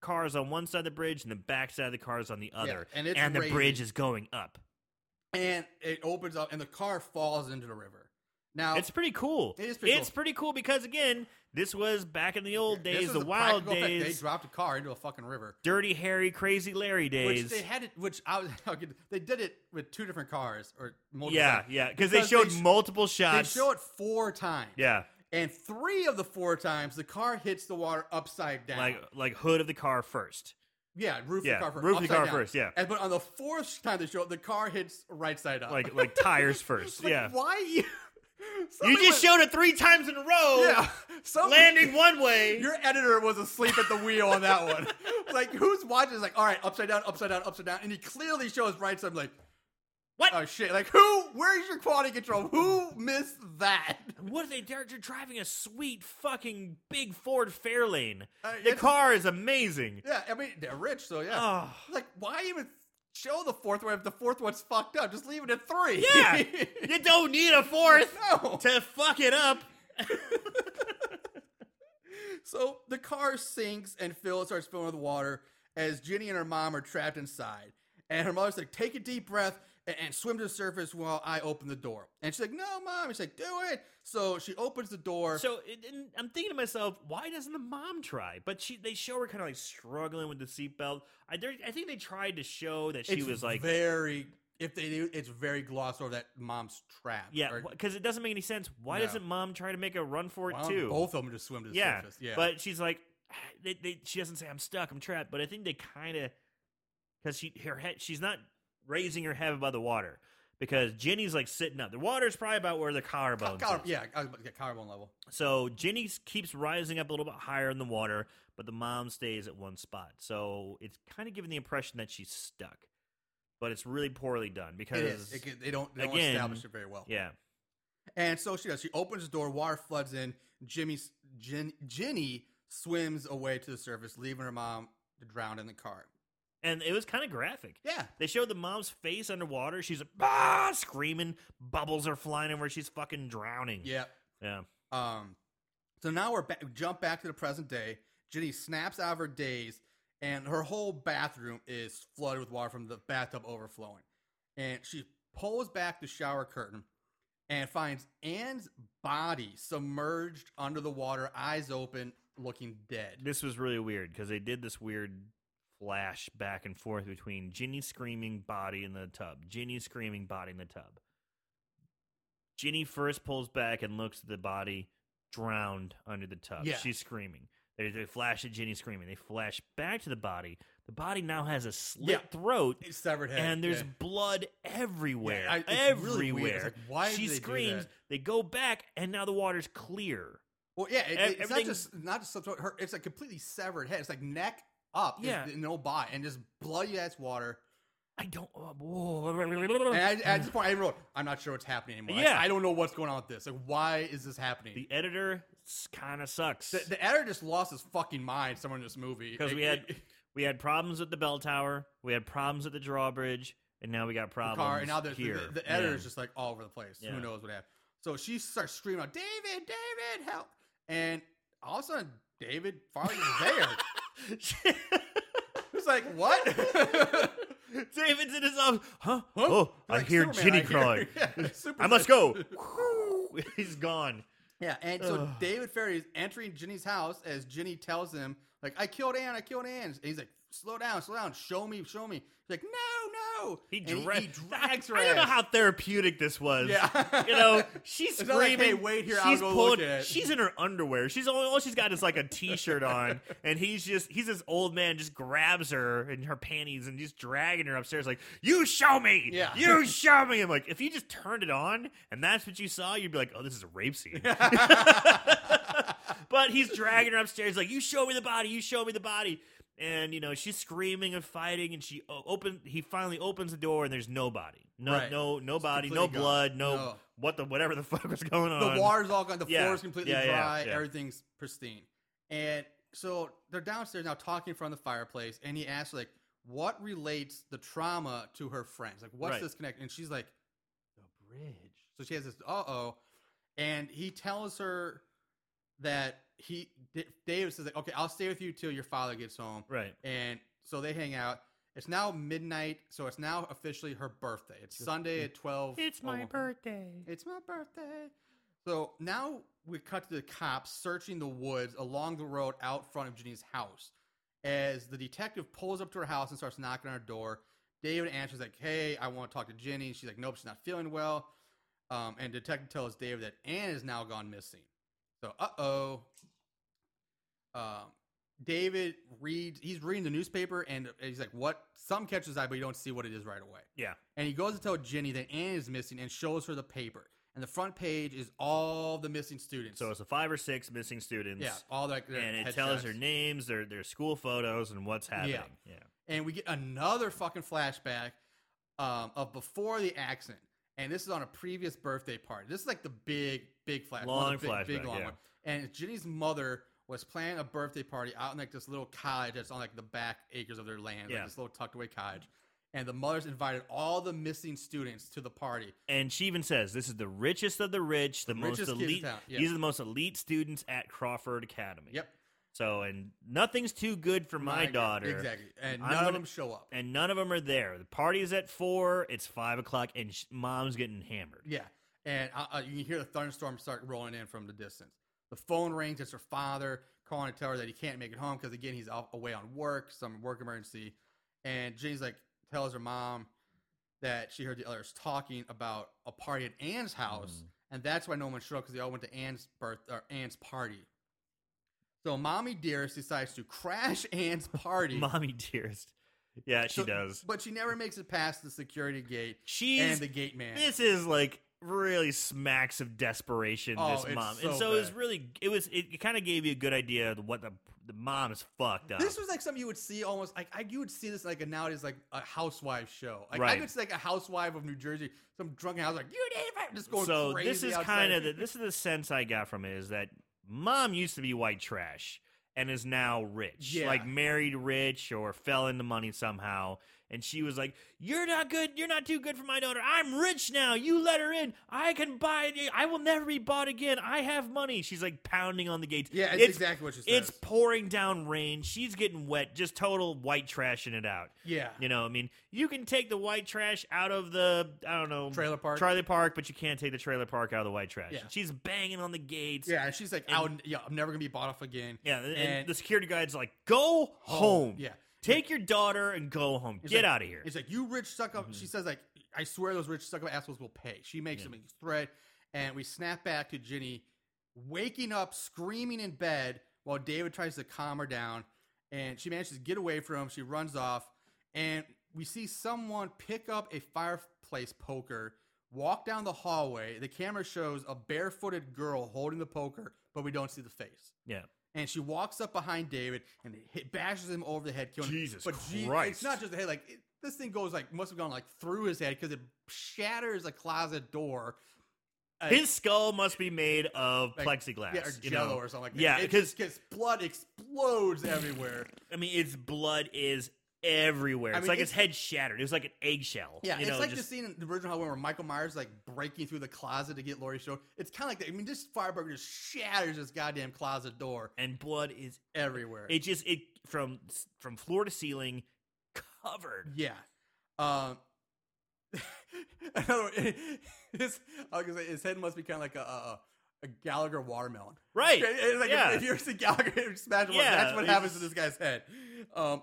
car is on one side of the bridge, and the back side of the car is on the other, and it's the bridge is going up. and it opens up, and the car falls into the river. Now It's pretty cool. It is pretty it's cool. pretty cool because again, this was back in the old days, the wild effect. days, They dropped a car into a fucking river. dirty, hairy, crazy Larry days. Which they had it. Which I was. They did it with two different cars or multiple. yeah, yeah, because they showed they multiple They shots. show it four times. yeah, and three of the four times the car hits the water upside down. like like hood of the car first. yeah, roof yeah, of the car first. roof of the car down. first, yeah. And, but on the fourth time they show it, the car hits right side up. Like like tires first. Like, yeah. Why you? You just showed it three times in a row. Yeah. Landing one way. Your editor was asleep at the wheel on that one. like, who's watching? It's like, all right, upside down, upside down, upside down, and he clearly shows right side. I'm like, What? oh shit! Like, who? Where's your quality control? Who missed that? what are they? They're driving a sweet fucking big Ford Fairlane. Uh, the car is amazing. Yeah, I mean they're rich, so yeah. Oh. Like, why even show the fourth one if the fourth one's fucked up? Just leave it at three. Yeah. you don't need a fourth no. to fuck it up. So the car sinks and Phil starts filling with water as Ginny and her mom are trapped inside. And her mother's like, take a deep breath and, and swim to the surface while I open the door. And she's like, no, mom. She's like, do it. So she opens the door. So it, and I'm thinking to myself, why doesn't the mom try? But she, they show her kind of like struggling with the seatbelt. I, I think they tried to show that she it's was like, very, if they do, it's very glossed over that mom's trapped. yeah, because it doesn't make any sense. Why No. doesn't mom try to make a run for it too? Both of them just swim to the yeah, surface. Yeah. But she's like, they, they, she doesn't say I'm stuck, I'm trapped. But I think they kind of, because she her head, she's not raising her head above the water because Jenny's like sitting up. The water's probably about where the collarbones. Collar- is. yeah, I was about to get collarbone level. So Jenny keeps rising up a little bit higher in the water, but the mom stays at one spot. So it's kind of giving the impression that she's stuck, but it's really poorly done because It. It, they don't, they don't again, establish it very well. yeah, And so she does. She opens the door, water floods in. Jimmy's Gin, Ginny swims away to the surface, leaving her mom to drown in the car. And it was kind of graphic. Yeah. They showed the mom's face underwater. She's like, ah, screaming. Bubbles are flying everywhere. She's fucking drowning. Yeah. Yeah. Um, so now we're back, jump back to the present day. Ginny snaps out of her daze, and her whole bathroom is flooded with water from the bathtub overflowing. And she pulls back the shower curtain and finds Anne's body submerged under the water, eyes open, looking dead. This was really weird because they did this weird flash back and forth between Ginny screaming body in the tub, Ginny screaming body in the tub. Ginny first pulls back and looks at the body drowned under the tub. Yeah. She's screaming. They, they flash at Ginny screaming. They flash back to the body. The body now has a slit Yeah. throat It's severed head. and there's yeah. blood everywhere. I- really everywhere. It's like, why she they screams. They go back, and now the water's clear. Well, yeah, it, it's not just not just her. It's a completely severed head. It's like neck up, is Yeah. no body, and just bloody ass water. I don't. oh, And I, at this point, I wrote, "I'm not sure what's happening anymore. Yeah. I, I don't know what's going on with this. Like, why is this happening?" The editor kind of sucks The, the editor just lost his fucking mind. Someone in this movie because we had we had problems with the bell tower, we had problems with the drawbridge, and now we got the problems car, and now the, the, here. the, the editor's Yeah. just like all over the place. Yeah. Who knows what happened? So she starts screaming out, "David, David, help!" And all of a sudden, David Faraday is there. It's like what? David's in his office. Huh? Huh? Oh, I Like hear Superman, Ginny I hear. crawling. Yeah, I must go. He's gone. Yeah, and so Ugh. David Faraday is entering Ginny's house as Ginny tells him, like, I killed Anne, I killed Anne. And he's like, slow down, slow down, show me, show me. He's like, no, no. He, dra- he, drags her I don't know how therapeutic this was. Yeah. you know, she's not like, screaming. "Hey, wait here, I'll she's go pulling- look at. She's in her underwear. She's all, all she's got is like a t-shirt on, and he's just he's this old man just grabs her in her panties and just dragging her upstairs like, "You show me, Yeah. you show me." I'm like, if you just turned it on and that's what you saw, you'd be like, "Oh, this is a rape scene." but he's dragging her upstairs like, "You show me the body, you show me the body." And you know she's screaming and fighting, and she open. He finally opens the door, and there's nobody, no, Right. no, no It's body, no gone. blood, no, No. what the whatever the fuck was going on. the water's all gone. The Yeah. floor's completely Yeah, yeah, dry. Everything's pristine. And so they're downstairs now talking in front of the fireplace. And he asks, like, what relates the trauma to her friends? Like, what's Right. this connect? And she's like, the bridge. So she has this, uh oh. And he tells her that he, D- David says, like, okay, I'll stay with you till your father gets home. Right. And so they hang out. It's now midnight, so it's now officially her birthday. It's Sunday at 12. It's my oh, birthday. it's my birthday. So now we cut to the cops searching the woods along the road out front of Ginny's house. As the detective pulls up to her house and starts knocking on her door, David answers like, "Hey, I want to talk to Ginny." She's like, "Nope, she's not feeling well." Um, and detective tells David that Anne is now gone missing. So, uh oh. Um, David reads. He's reading the newspaper and he's like, "What?" Some catches his eye, but you don't see what it is right away. Yeah. And he goes to tell Ginny that Anne is missing and shows her the paper. And the front page is all the missing students. So it's a five or six missing students. yeah, all their and it tells their names, their their school photos, and what's happening. Yeah. And we get another fucking flashback um, of before the accident. And this is on a previous birthday party. This is like the big, big flash. one Long big, big flashback, long yeah. one. And Ginny's mother was planning a birthday party out in like this little cottage that's on like the back acres of their land, Yeah. like this little tucked away cottage. And the mother's invited all the missing students to the party. And she even says this is the richest of the rich, the, The most richest kids in elite. yeah. These are the most elite students at Crawford Academy. Yep. So and nothing's too good for my, daughter. Exactly. And I'm none gonna- of them show up. And none of them are there. The party is at four. It's five o'clock, and sh- mom's getting hammered. Yeah, and uh, uh, you can hear the thunderstorm start rolling in from the distance. The phone rings. It's her father calling to tell her that he can't make it home because again he's away on work, some work emergency. And Jenny's like tells her mom that she heard the others talking about a party at Anne's house, mm. and that's why no one showed up because they all went to Anne's birth or Anne's party. So mommy dearest decides to crash Anne's party. Mommy dearest. Yeah, she So- does. but she never makes it past the security gate She's and the gate man. this is like really smacks of desperation. Oh, this it's mom, so and so it was bad. really it was it, kind of gave you a good idea of what the the mom is fucked up. This was like something you would see almost like I, you would see this like a nowadays like a housewife show. Like I Right. could see like a housewife of New Jersey, some drunken house like you did it, just going so crazy. this is outside. kind of the, this is the sense I got from it is that mom used to be white trash and is now rich, Yeah. like married rich or fell into money somehow. And she was like, "You're not good. You're not too good for my daughter. I'm rich now. You let her in. I can buy it. I will never be bought again. I have money." She's like pounding on the gates. yeah, it's, exactly what she says. It's pouring down rain. She's getting wet. Just total white trashing it out. yeah, You know, I mean, you can take the white trash out of the I don't know Trailer park. trailer park, but you can't take the trailer park out of the white trash. Yeah. She's banging on the gates. yeah. And she's like, out. Yeah, I'm never gonna be bought off again. yeah. And, And- the security guard's like, "Go oh, home. Yeah, Take your daughter and go home. Get like- out of here." It's like you rich suck up. Mm-hmm. She says like, I swear those rich suck up assholes will pay. She makes Yeah. him a threat, and we snap back to Ginny waking up screaming in bed while David tries to calm her down, and she manages to get away from him. She runs off, and we see someone pick up a fireplace poker. Walk down the hallway. The camera shows a barefooted girl holding the poker, but we don't see the face yeah. And she walks up behind David and hit, bashes him over the head, killing him. Jesus But G- Christ. it's not just the head; like it, this thing goes like must have gone like through his head because it shatters a closet door. Uh, His skull must be made of like- plexiglass. yeah, or you Jello know? or something like that. Yeah, because blood explodes everywhere. I mean, its blood is everywhere. I It's mean, like it's- its head shattered. It was like an eggshell. Yeah, you it's know, like just, the scene in the original Halloween where Michael Myers like breaking through the closet to get Laurie Strode. It's kind of like that. I mean, this firebug just shatters this goddamn closet door and blood is everywhere. it just it from from floor to ceiling covered. yeah. Um. another his, I was gonna say his head must be kind of like a, a a Gallagher watermelon. Right. It's like yeah. if, if you're see Gallagher smash Yeah, that's what happens to this guy's head. Um,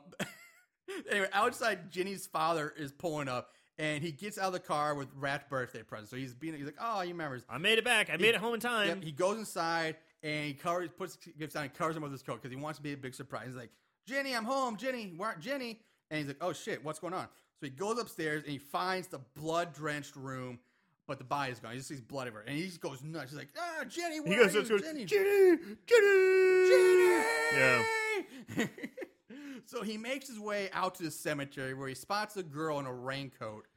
anyway, outside, Ginny's father is pulling up, and he gets out of the car with Rat's birthday present. So he's being, he's like, "Oh, you remember?" I made it back. I made it home in time. Yep, he goes inside and he covers, puts, gets down, and covers him with his coat because he wants to be a big surprise. He's like, "Jenny, I'm home. Jenny, where, Jenny?" And he's like, "Oh shit, what's going on?" So he goes upstairs and he finds the blood drenched room. But the body is gone. He just sees blood everywhere, and he just goes nuts. He's like, "Ah, Jenny, where he goes, are you, goes, Jenny, Jenny, Jenny, Yeah. Yeah. so he makes his way out to the cemetery where he spots a girl in a raincoat,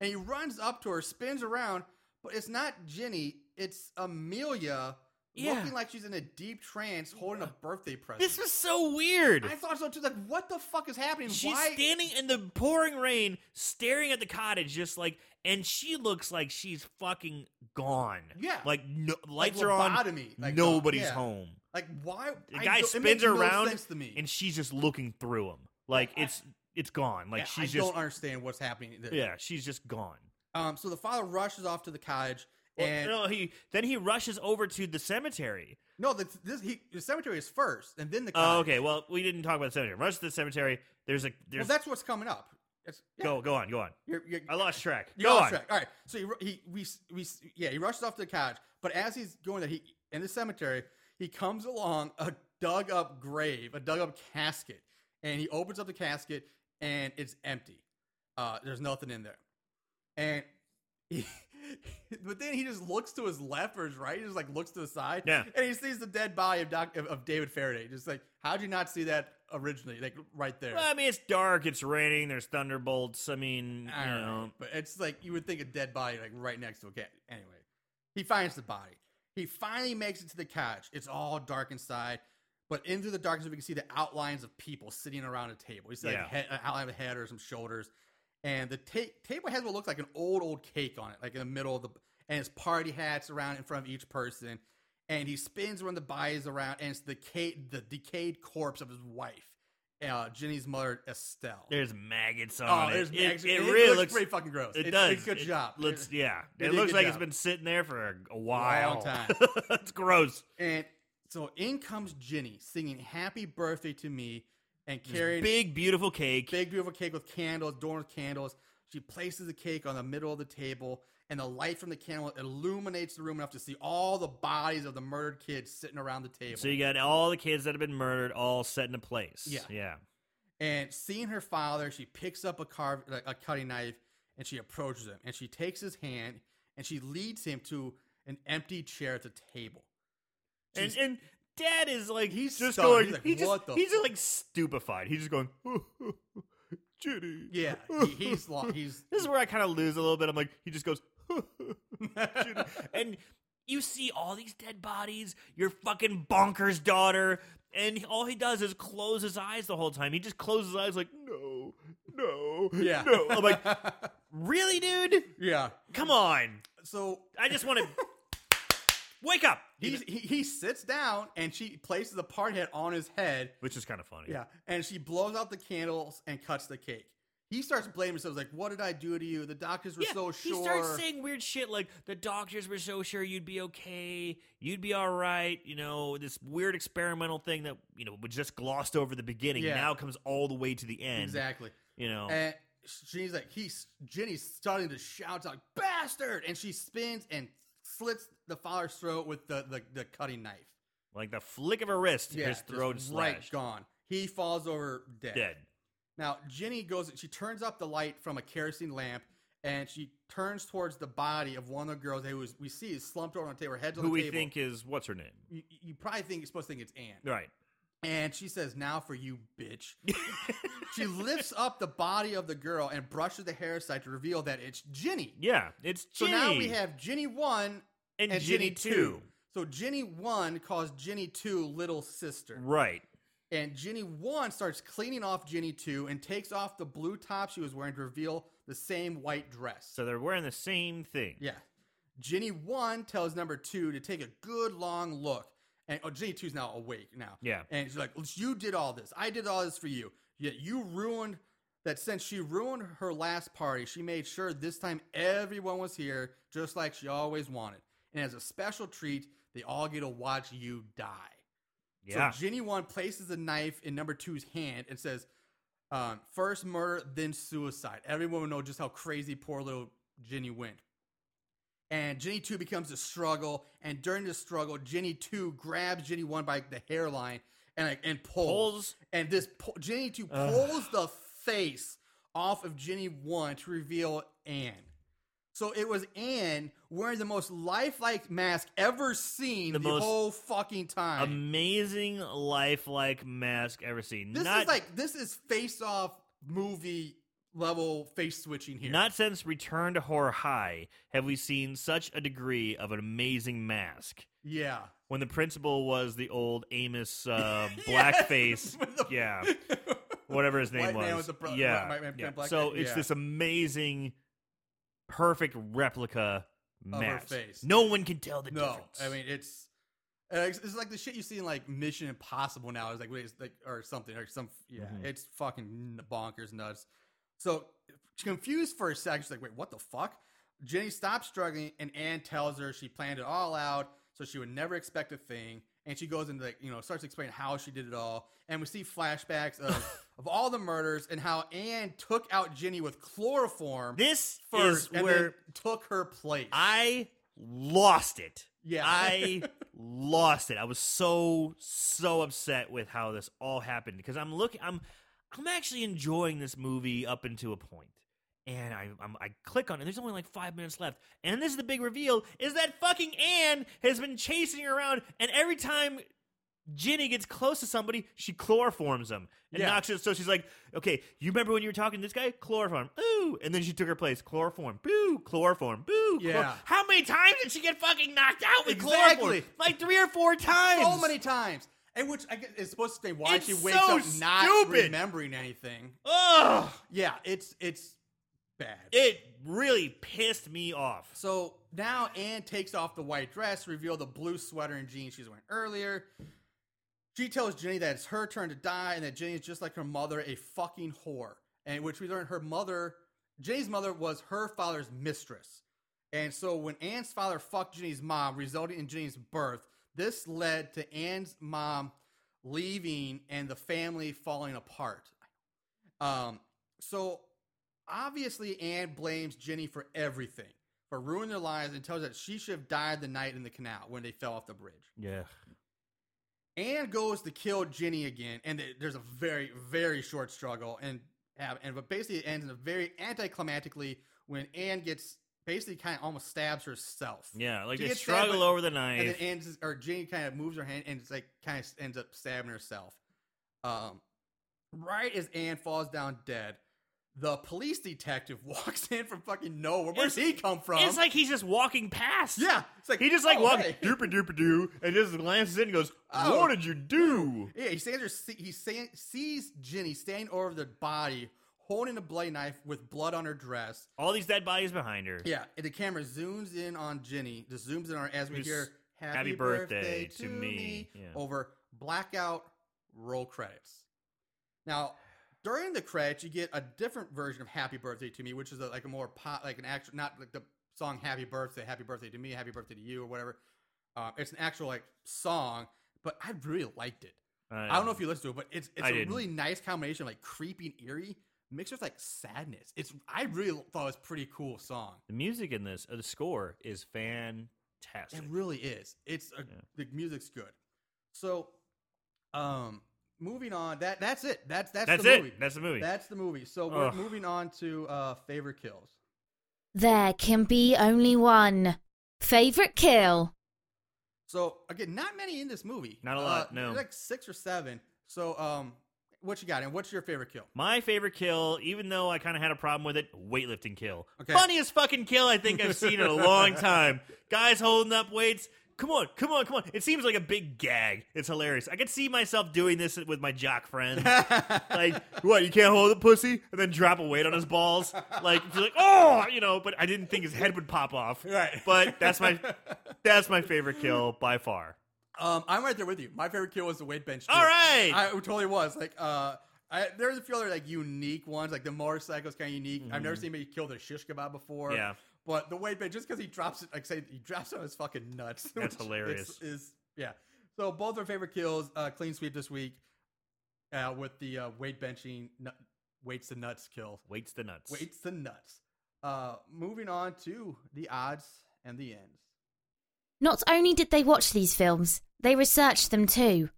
and he runs up to her, spins around, but it's not Jenny, it's Amelia, Yeah. looking like she's in a deep trance, holding a birthday present. This was so weird. I thought so too. Like, what the fuck is happening? She's Why? standing in the pouring rain, staring at the cottage, just like, and she looks like she's fucking gone. Yeah. like no, lights like are on. Like, nobody's yeah. home. Like, why? The guy spins makes no around, to me. and she's just looking through him. Like it's it's gone. Like Yeah, she's I just don't understand what's happening. There. yeah, she's just gone. Um. So the father rushes off to the cottage, Well, and no, he then he rushes over to the cemetery. no, the, this he, the cemetery is first, and then the Oh, okay. Well, we didn't talk about the cemetery. Rush to the cemetery. There's a Well, that's what's coming up. It's, yeah, go go on go on. You're, you're, I lost track. you're Go on on. track. All right. So he, he we we yeah he rushes off to the cottage, but as he's going there, he in the cemetery he comes along a dug up grave, a dug up casket, and he opens up the casket and it's empty. Uh, there's nothing in there, and he. But then he just looks to his left or his right. He just like looks to the side, Yeah. and he sees the dead body of Doc of, of David Faraday. Just like, how'd you not see that originally? Like right there. Well, I mean, it's dark. It's raining. There's thunderbolts. I mean, I you All know, but it's like you would think a dead body like right next to a cat. Anyway, he finds the body. He finally makes it to the couch. It's all dark inside, but into the darkness we can see the outlines of people sitting around a table. You see like Yeah. head, an outline of a head or some shoulders, and the ta- table has what looks like an old old cake on it, like in the middle of the, and his party hats around in front of each person, and he spins around the bodies around, and it's the ca- the decayed corpse of his wife, uh, Jenny's mother Estelle. there's maggots on Oh, it. there's it, Max- it it really looks looks pretty fucking gross. It It- does. it's good It job. Looks, yeah. It looks like it's been sitting there for a, a while. time. it's gross. And so in comes Jenny singing "Happy Birthday" to me and This carrying big, beautiful cake. big beautiful cake with candles, adorned with candles. She places the cake on the middle of the table, and the light from the candle illuminates the room enough to see all the bodies of the murdered kids sitting around the table. So you got all the kids that have been murdered all set into place. Yeah. Yeah. And seeing her father, she picks up a carve a cutting knife and she approaches him and she takes his hand and she leads him to an empty chair at the table. And She's- and dad is like He's just stunned. going He's like, he just, the he's fuck?" like stupefied. He's just going Jenny. yeah, he, he's lo- he's This is where I kind of lose a little bit. I'm like, he just goes. And you see all these dead bodies, your fucking bonkers daughter, and all he does is close his eyes the whole time. He just closes his eyes like, no, no, yeah. no. I'm like, really, dude? yeah. Come on. So I just want to wake up. he, he he sits down and she places the party hat on his head. Which is kind of funny. Yeah, and she blows out the candles and cuts the cake. He starts blaming himself, like, "What did I do to you? The doctors were Yeah, so he sure." starts saying weird shit like the doctors were so sure you'd be okay, you'd be all right. You know, this weird experimental thing that you know was just glossed over the beginning Yeah. now comes all the way to the end. exactly. You know, And she's like, he's Jenny's starting to shout like bastard, and she spins and slits the father's throat with the the, the cutting knife. like the flick of a wrist, his just throat is right gone. He falls over dead. dead. Now Ginny goes. She turns up the light from a kerosene lamp. And she turns towards the body of one of the girls who is, we see is slumped over on the table, her head's on the table. Who the we table. think is what's her name? you, you probably think you're supposed to think it's Anne. Right. And she says, "Now for you, bitch." she lifts up the body of the girl and brushes the hair aside to reveal that it's Ginny. yeah, it's Ginny. So Ginny. now we have Ginny one and, and Ginny Ginny two. two. So Ginny one calls Ginny two little sister, Right. And Ginny 1 starts cleaning off Ginny 2 and takes off the blue top she was wearing to reveal the same white dress. So they're wearing the same thing. Yeah. Ginny 1 tells number 2 to take a good long look. And oh, Ginny 2's now awake now. Yeah. And she's like, You did all this. I did all this for you. Yet you ruined that since she ruined her last party, she made sure this time everyone was here just like she always wanted. And as a special treat, they all get to watch you die. Yeah. So Ginny 1 places a knife in number two's hand and says, um, First murder, then suicide. Everyone will know just how crazy poor little Ginny went. And Ginny 2 becomes a struggle. And during the struggle, Ginny 2 grabs Ginny 1 by the hairline and, like, and pulls. Pulls. And this pu- Ginny 2 Ugh. pulls the face off of Ginny 1 to reveal Anne. So it was Anne wearing the most lifelike mask ever seen The the, whole fucking time. Amazing lifelike mask ever seen. This not, is like this is face off movie level face switching here. Not since Return to Horror High have we seen such a degree of an amazing mask. yeah. When the principal was the old Amos uh, blackface, yeah, whatever his name White was. the bro- yeah, yeah. so it's yeah. this amazing, perfect replica her mask. face. No one can tell the no, difference. I mean it's. uh, It's it's like the shit you see in like Mission Impossible now. It's like wait, it's like or something or some yeah. Mhm. It's fucking bonkers nuts. So confused for a second, she's like, "Wait, what the fuck?" Jenny stops struggling, and Anne tells her she planned it all out, so she would never expect a thing. And she goes into like you know starts explaining how she did it all, and we see flashbacks of of all the murders and how Anne took out Jenny with chloroform this first, is where took her place. I lost it. yeah, I lost it. I was so so upset with how this all happened because I'm looking. I'm I'm actually enjoying this movie up until a point. And I I'm, I click on it. There's only like five minutes left, and this is the big reveal: is that fucking Anne has been chasing her around, and every time Ginny gets close to somebody, she chloroforms them and Yeah. knocks it. So she's like, "Okay, you remember when you were talking to this guy? Chloroform, ooh!" And then she took her place. Chloroform, boo! Chloroform, boo! chlor- Yeah. How many times did she get fucking knocked out with Exactly. chloroform? Like three or four times. so many times. And which I guess is supposed to say why It's she wakes so up not stupid. remembering anything. Ugh! Yeah, it's it's bad. It really pissed me off. so now Anne takes off the white dress, reveal the blue sweater and jeans she's wearing earlier. She tells Jenny that it's her turn to die and that Jenny is just like her mother, a fucking whore. And which we learn her mother, Jenny's mother, was her father's mistress. And so when Anne's father fucked Jenny's mom, resulting in Jenny's birth, this led to Anne's mom leaving and the family falling apart. Um, so obviously Anne blames Jenny for everything, for ruining their lives, and tells her that she should have died the night in the canal when they fell off the bridge. Yeah. Anne goes to kill Ginny again, and there's a very, very short struggle, and have, and but basically it ends in a very anticlimactically when Anne gets basically kind of almost stabs herself. Yeah, like She they gets stabbed, struggle over the and knife. then Anne or Ginny kind of moves her hand and it's like kind of ends up stabbing herself. Um, right as Anne falls down dead, the police detective walks in from fucking nowhere. Where's he come from? it's like he's just walking past. yeah, it's like He just like oh, walks hey. dooper dooper doo and just glances in and goes, Oh. What did you do? Yeah, he stands there. He sees Ginny standing over the body, holding a blade knife with blood on her dress. All these dead bodies behind her. Yeah, and the camera zooms in on Ginny. Just zooms in on her as we Just, hear "Happy, "Happy birthday, birthday to to me" me." Yeah. over blackout roll credits. Now, during the credits, you get a different version of "Happy Birthday to Me," which is a, like a more pop, like an actual, not like the song "Happy Birthday," "Happy Birthday to Me," "Happy Birthday to You" or whatever. Uh, it's an actual like song, but I really liked it. I don't know if you listened to it, but it's it's I a didn't. really nice combination of like creepy and eerie mixed with like sadness. It's I really thought it was a pretty cool song. the music in this, uh, the score is fantastic. It really is. It's a, Yeah. the music's good. So, um, moving on. That that's it. That's that's, That's the it. movie. That's the movie. That's the movie. So we're Ugh. moving on to uh favorite kills. There can be only one. Favorite kill? So again, not many in this movie. Not a lot, Uh, no. like six or seven. So um, what you got? And what's your favorite kill? My favorite kill, even though I kind of had a problem with it, weightlifting kill. Okay. Funniest fucking kill I think I've seen in a long time. Guys holding up weights, come on, come on, come on. It seems like a big gag. It's hilarious. I could see myself doing this with my jock friends. like, what? You can't hold the pussy and then drop a weight on his balls. Like, you're like, oh, you know. But I didn't think his head would pop off. Right. But that's my that's my favorite kill by far. Um, I'm right there with you. My favorite kill was the weight bench. All too. right. I it totally was like uh. I, there's a few other like unique ones, like the motorcycle's kind of unique. I've never seen anybody kill the shish kebab before. Mm-hmm. Yeah. but the weight bench just because he drops it, like say he drops it on his fucking nuts. That's hilarious. Is, is yeah. So both our favorite kills, uh, clean sweep this week, uh, with the uh, weight benching, nut, weights to nuts kill. Weights the nuts. Weights to nuts. Uh, moving on to the odds and the ends. Not only did they watch these films, they researched them too.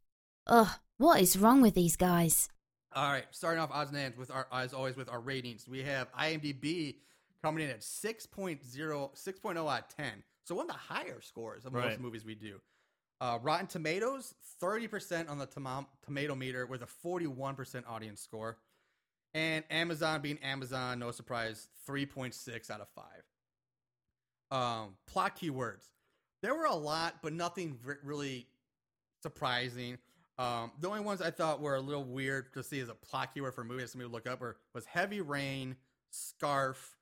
Ugh, what is wrong with these guys? All right, starting off odds and ends with our as always with our ratings. We have IMDb coming in at 6.0, 6.0 out of 10. So one of the higher scores of most movies we do. Uh, Rotten Tomatoes, 30% on the tomo- tomato meter with a 41% audience score. And Amazon being Amazon, no surprise, 3.6 out of 5. Um, plot keywords. There were a lot, but nothing re- really surprising. Um, the only ones I thought were a little weird to see as a plot keyword for a movie that somebody would look up were, was heavy rain, scarf,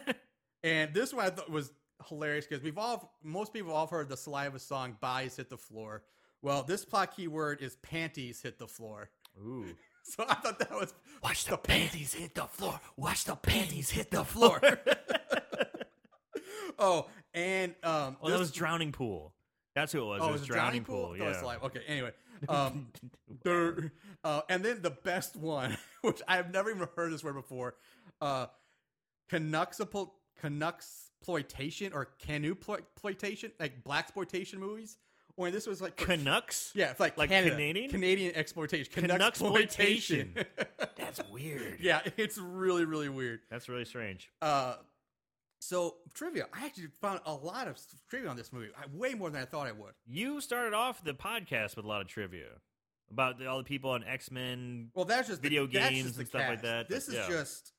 and this one I thought was hilarious because we've all, most people have all heard the Saliva song "Bodies Hit the Floor." Well, this plot keyword is panties hit the floor. Ooh. So I thought that was Watch the panties hit the floor. Watch the panties hit the floor. oh, and um, Well, that was Drowning Pool. That's who it was. Oh, it it was was Drowning, Pool. I thought it was Yeah. Saliva. Okay. Anyway, um, der- uh, and then the best one, which I've never even heard this word before, uh, Canucksapl- Canucksploitation or canoe exploitation, like black exploitation movies. Or this was like Canucks. yeah, it's like Like Canada. Canadian? Canadian exploitation, Canucksploitation. Canucksploitation. That's weird. yeah, it's really really weird. That's really strange. Uh, so trivia, I actually found a lot of trivia on this movie, I- way more than I thought I would. You started off the podcast with a lot of trivia about the, all the people on X Men. Well, that's just the- Video that's games just and stuff like that, This is yeah. just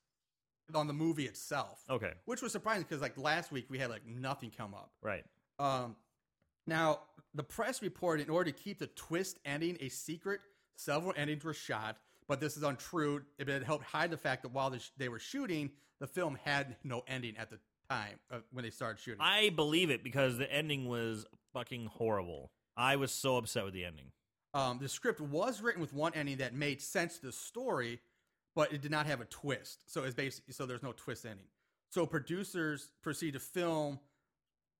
on the movie itself, Okay, which was surprising because like last week we had like nothing come up. right. Um, now the press reported in order to keep the twist ending a secret, several endings were shot, but this is untrue. It, it helped hide the fact that while they were shooting, the film had no ending at the time uh, when they started shooting. I believe it because the ending was fucking horrible. I was so upset with the ending. Um, the script was written with one ending that made sense to the story, but it did not have a twist. So it's basically so there's no twist ending. So producers proceed to film,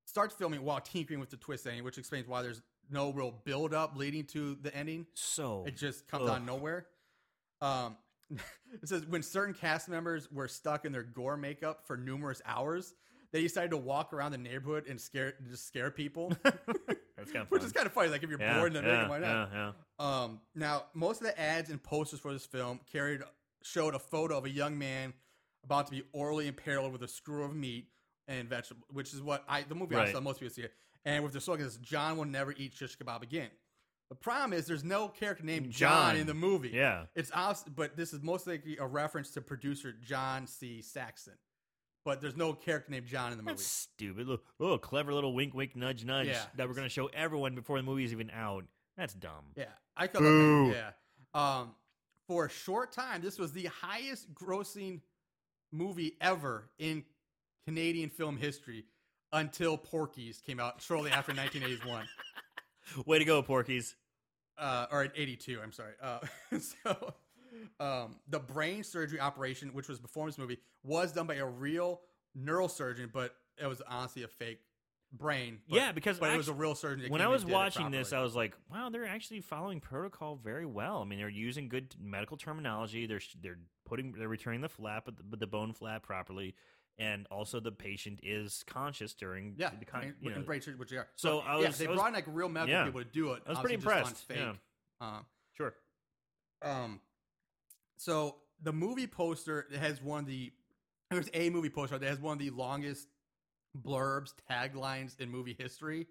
start filming while tinkering with the twist ending, which explains why there's no real build up leading to the ending. So It just comes out of nowhere. Um, it says when certain cast members were stuck in their gore makeup for numerous hours, they decided to walk around the neighborhood and scare just scare people, that's kind of which is kind of funny. Like if you're yeah, bored in the yeah, why not? yeah, yeah. Um, now, most of the ads and posters for this film carried showed a photo of a young man about to be orally impaled with a screw of meat and vegetable, which is what I the movie I saw most people see it. And with the slogan says John will never eat shish kebab again. The problem is there's no character named John, John. in the movie. Yeah. It's obvious, but this is most likely a reference to producer John C. Saxon. But there's no character named John in the movie. That's stupid. Oh, clever little wink, wink, nudge, nudge Yeah. that we're going to show everyone before the movie's even out. That's dumb. Yeah, I could. Boo. Yeah. Um, for a short time, this was the highest grossing movie ever in Canadian film history until Porky's came out shortly after 1981. Way to go, Porky's. Uh, or at 82, I'm sorry. Uh, so, um, the brain surgery operation, which was before this movie, was done by a real neurosurgeon, but it was honestly a fake brain. But, Yeah, because but it was a real surgeon. When I was watching this, I was like, wow, they're actually following protocol very well. I mean, they're using good medical terminology. They're they're putting they're returning the flap, but the, but the bone flap properly, and also the patient is conscious during Yeah, the con- you know, brain surgery, which they are. So I yeah, was- they I was- brought in like real medical yeah. people to do it. I was pretty impressed, On fake. Um, sure. um, so the movie poster has one of the there's a movie poster that has one of the longest blurbs taglines in movie history.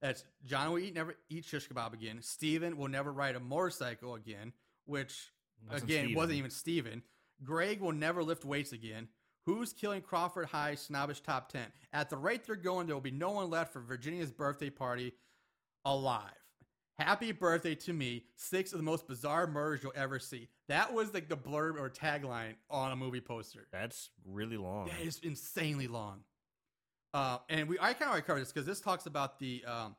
That's John will eat never eat shish kebab again. Steven will never ride a motorcycle again, which Wasn't again Steven. wasn't even Steven. Greg will never lift weights again. Who's killing Crawford High snobbish top 10? At the rate they're going, there will be no one left for Virginia's birthday party alive. Happy birthday to me. Six of the most bizarre murders you'll ever see. That was like the blurb or tagline on a movie poster. That's really long. That is insanely long. Uh, and we I kind of already covered this because this talks about the um,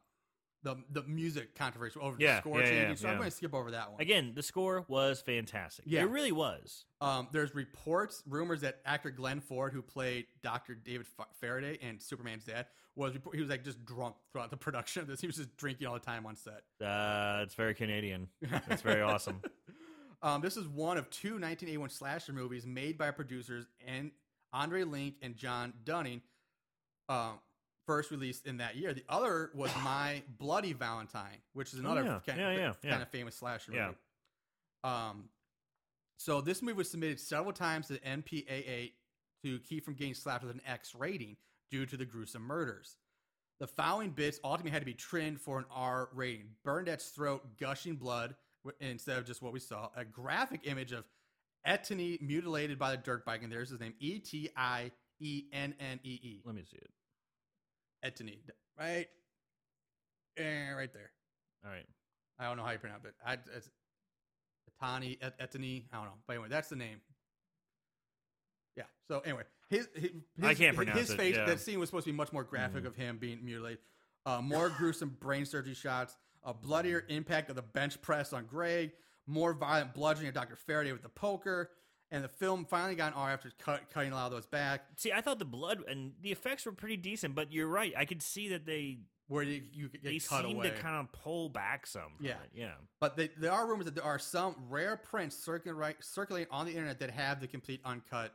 the the music controversy over Yeah, the score yeah, yeah, changing. so I'm going to skip over that one. Again, the score was fantastic. Yeah. It really was. Um, there's reports, rumors that actor Glenn Ford, who played Dr. David Faraday and Superman's dad, was he was like just drunk throughout the production of this. He was just drinking all the time on set. Uh, it's very Canadian. It's very awesome. Um, this is one of two 1981 slasher movies made by producers and Andre Link and John Dunning. Um, first released in that year. The other was My Bloody Valentine, which is another Oh, yeah. kind, Yeah, yeah, kind of famous slasher Yeah. movie. Um, so this movie was submitted several times to the MPAA to keep from getting slapped with an X rating due to the gruesome murders. The following bits ultimately had to be trimmed for an R rating. Burned at throat, gushing blood instead of just what we saw. A graphic image of Etany mutilated by the dirt bike, and there's his name E T I E N N E E. Let me see it. Etany, right? Eh, right there. All right. I don't know how you pronounce it. I, it's Etani, Et- Etany. I don't know. But anyway, that's the name. Yeah. So anyway, his, his, I can't his- pronounce his face. yeah. That scene was supposed to be much more graphic Mhm. of him being mutilated. Uh, more gruesome brain surgery shots. A bloodier impact of the bench press on Greg. More violent bludgeoning of Dr. Faraday with the poker. And the film finally got an R after cut, cutting a lot of those back. See, I thought the blood and the effects were pretty decent, but you're right. I could see that they Where you, you get they cut seem away. to kind of pull back some. From Yeah. it. Yeah. But they, there are rumors that there are some rare prints circulating, circulating on the internet that have the complete uncut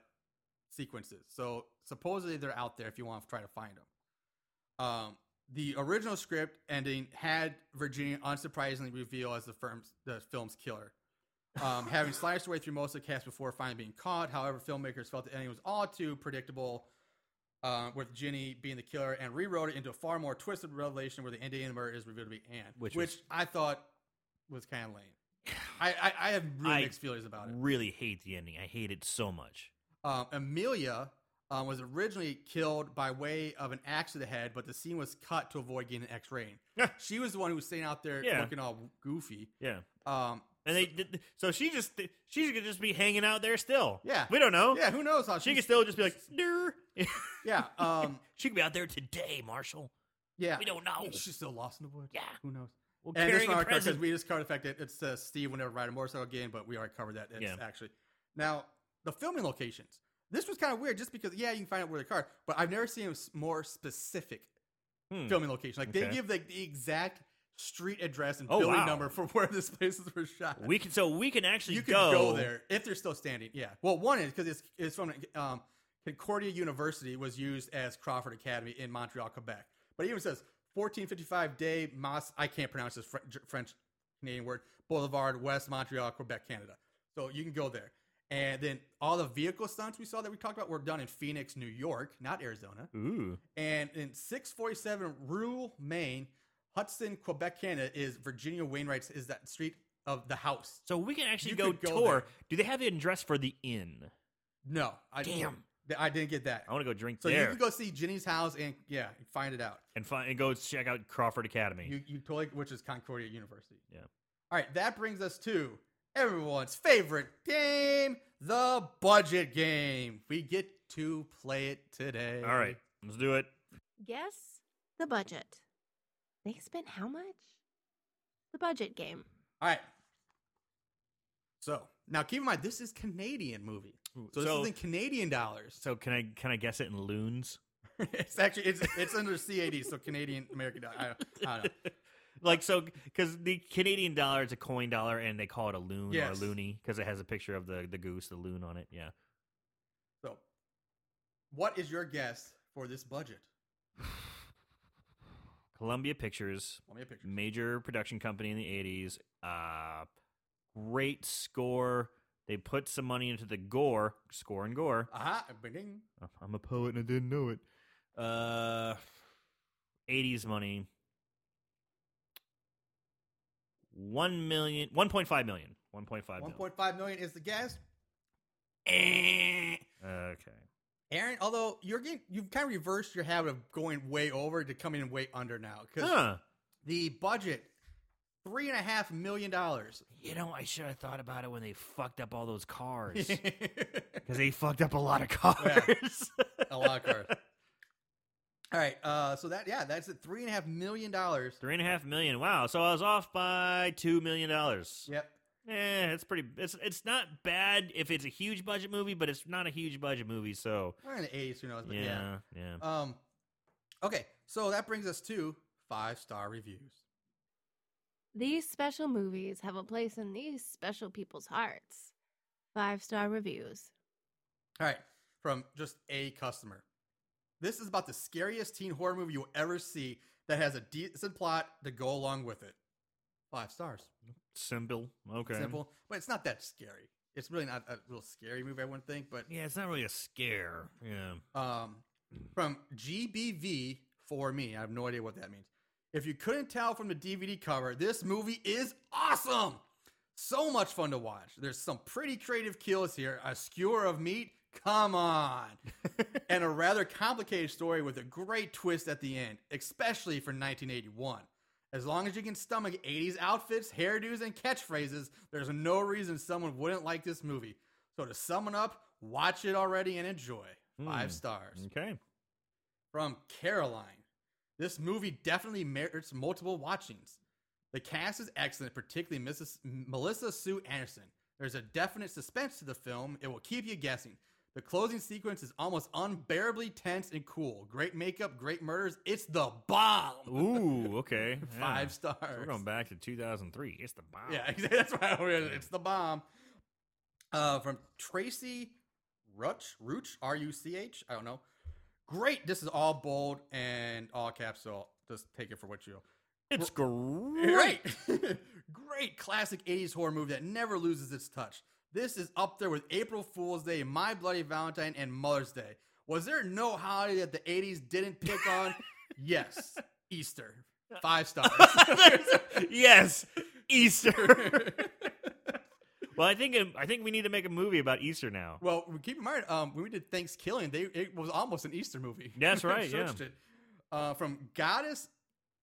sequences. So supposedly they're out there if you want to try to find them. Um, the original script ending had Virginia unsurprisingly revealed as the firm's the film's killer. Um, having sliced her way through most of the cast before finally being caught. However, filmmakers felt the ending was all too predictable, uh, with Ginny being the killer, and rewrote it into a far more twisted revelation where the ending of the murder is revealed to be Anne, Which which, was- I thought was kind of lame. I, I, I have really I mixed feelings about it. Really hate the ending. I hate it so much. Um, Amelia um, was originally killed by way of an axe to the head, but the scene was cut to avoid getting an X-ray. Yeah. she was the one who was staying out there Yeah. looking all goofy. Yeah. Um, And they so she just she could just be hanging out there still. Yeah. We don't know. yeah, who knows how She could still just be like, "Durr." Yeah, um, she could be out there today, Marshall. yeah. We don't know. She's still lost in the woods. Yeah. who knows? Well, And this carrying one a I because we just covered the fact that it's uh, Steve would never ride a motorcycle again, but we already covered that. It's Yeah. actually now the filming locations. This was kind of weird, just because yeah, you can find out where the car, but I've never seen a s- more specific Hmm. filming location. Like they give like the exact street address and Oh, building wow. number for where this places were shot. We can so we can actually you can go, go. there if they're still standing. Yeah. Well, one is because it's it's from um, Concordia University was used as Crawford Academy in Montreal, Quebec. But it even says 1455 Day Mas. I can't pronounce this Fr- French Canadian word. Boulevard, West Montreal, Quebec, Canada. So you can go there. And then all the vehicle stunts we saw that we talked about were done in Phoenix, New York, not Arizona. Ooh. And in 647 Rule, Maine, Hudson, Quebec, Canada is Virginia Wainwright's is that street of the house. So we can actually You go, could go tour. there. Do they have the address for the inn? No, I Damn. I didn't get that. I want to go drink So you there can go see Ginny's house and yeah, find it out. and find and go check out Crawford Academy. You you totally which is Concordia University. Yeah. All right, that brings us to everyone's favorite game, the budget game. We get to play it today. All right, let's do it. Guess the budget. They spent how much? The budget game. All right. So now keep in mind this is Canadian movie. So this So- is in Canadian dollars. So can I can I guess it in loons? it's actually it's it's under CAD, so Canadian American dollar. I, I don't know. Like so, because the Canadian dollar is a coin dollar, and they call it a loon Yes. or a loony because it has a picture of the the goose, the loon on it. Yeah. So, what is your guess for this budget? Columbia Pictures, Let me a picture. major production company in the '80s. Uh, great score. They put some money into the gore, score and gore. Aha, ding. I'm a poet and I didn't know it. Uh, 80s money. One million, 1.5 million. 1.5 million. 1.5 million is the guess. Okay. Aaron, although you're getting, you've kind of reversed your habit of going way over to coming in way under now because Huh. the budget three and a half million dollars. You know, I should have thought about it when they fucked up all those cars. Because they fucked up a lot of cars. a lot of cars. All right, uh, so that yeah, that's it. Three and a half million dollars. Three and a half million. Wow. So I was off by two million dollars. Yep. Eh, it's pretty. It's it's not bad if it's a huge budget movie, but it's not a huge budget movie. So We're in the eighties, who knows? But yeah. yeah, yeah. Um. Okay, so that brings us to five star reviews. These special movies have a place in these special people's hearts. Five star reviews. All right, from just a customer. This is about the scariest teen horror movie you'll ever see that has a decent plot to go along with it. Five stars. Simple. Okay. Simple, but it's not that scary. It's really not a real scary movie, I wouldn't think. But Yeah, it's not really a scare. Yeah. um, from GBV for me, I have no idea what that means. If you couldn't tell from the DVD cover, this movie is awesome. So much fun to watch. There's some pretty creative kills here. A skewer of meat, come on. and a rather complicated story with a great twist at the end, especially for 1981. As long as you can stomach 80s outfits, hairdos, and catchphrases, there's no reason someone wouldn't like this movie. So to sum it up, watch it already and enjoy. Five Hmm. stars. Okay. From Caroline. This movie definitely merits multiple watchings. The cast is excellent, particularly Mrs. Melissa Sue Anderson. There's a definite suspense to the film. It will keep you guessing. The closing sequence is almost unbearably tense and cool. Great makeup, great murders. It's the bomb. Ooh. Okay. Yeah. Five So stars. we're going back to 2003. It's the bomb. Yeah, exactly. That's why it. It's the bomb. Uh, from Tracy Ruch, Ruch, R U C H. I don't know. Great. This is all bold and all caps, so just take it for what you will. It's great. Great. Great classic 80s horror movie that never loses its touch. This is up there with April Fool's Day, My Bloody Valentine, and Mother's Day. Was there no holiday that the 80s didn't pick on? yes. Easter. Five stars. yes. Easter. well, I think I think we need to make a movie about Easter now. Well, keep in mind, um, when we did Thanksgiving, they it was almost an Easter movie. That's right, yeah. it. Uh, from Goddess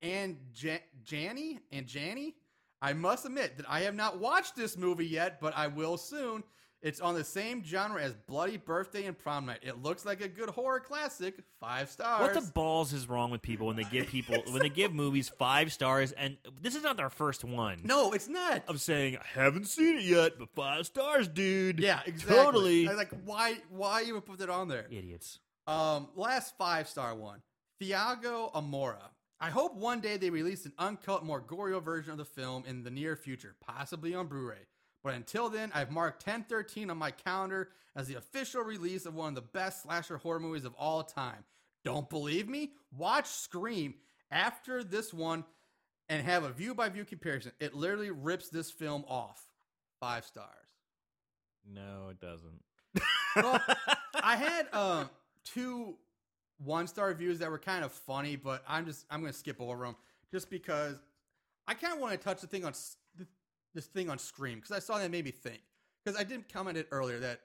and ja- Janny and Janny, I must admit that I have not watched this movie yet, but I will soon. It's on the same genre as Bloody Birthday and Prom Night. It looks like a good horror classic. Five stars. What the balls is wrong with people when they give people when they give movies five stars? And this is not their first one. no, it's not. I'm saying I haven't seen it yet, but five stars, dude. Yeah, exactly. Totally. I was like, why? Why even put that on there? Idiots. Um, last five star one, Thiago Amora. I hope one day they release an uncut, more gory version of the film in the near future, possibly on Blu-ray. But until then, I've marked 1013 on my calendar as the official release of one of the best slasher horror movies of all time. Don't believe me? Watch Scream after this one and have a view by view comparison. It literally rips this film off. Five stars. No, it doesn't. Well, I had um two one star reviews that were kind of funny, but I'm just I'm gonna skip over them just because I kind of want to touch the thing on this thing on Scream because I saw that made me think because I didn't comment it earlier that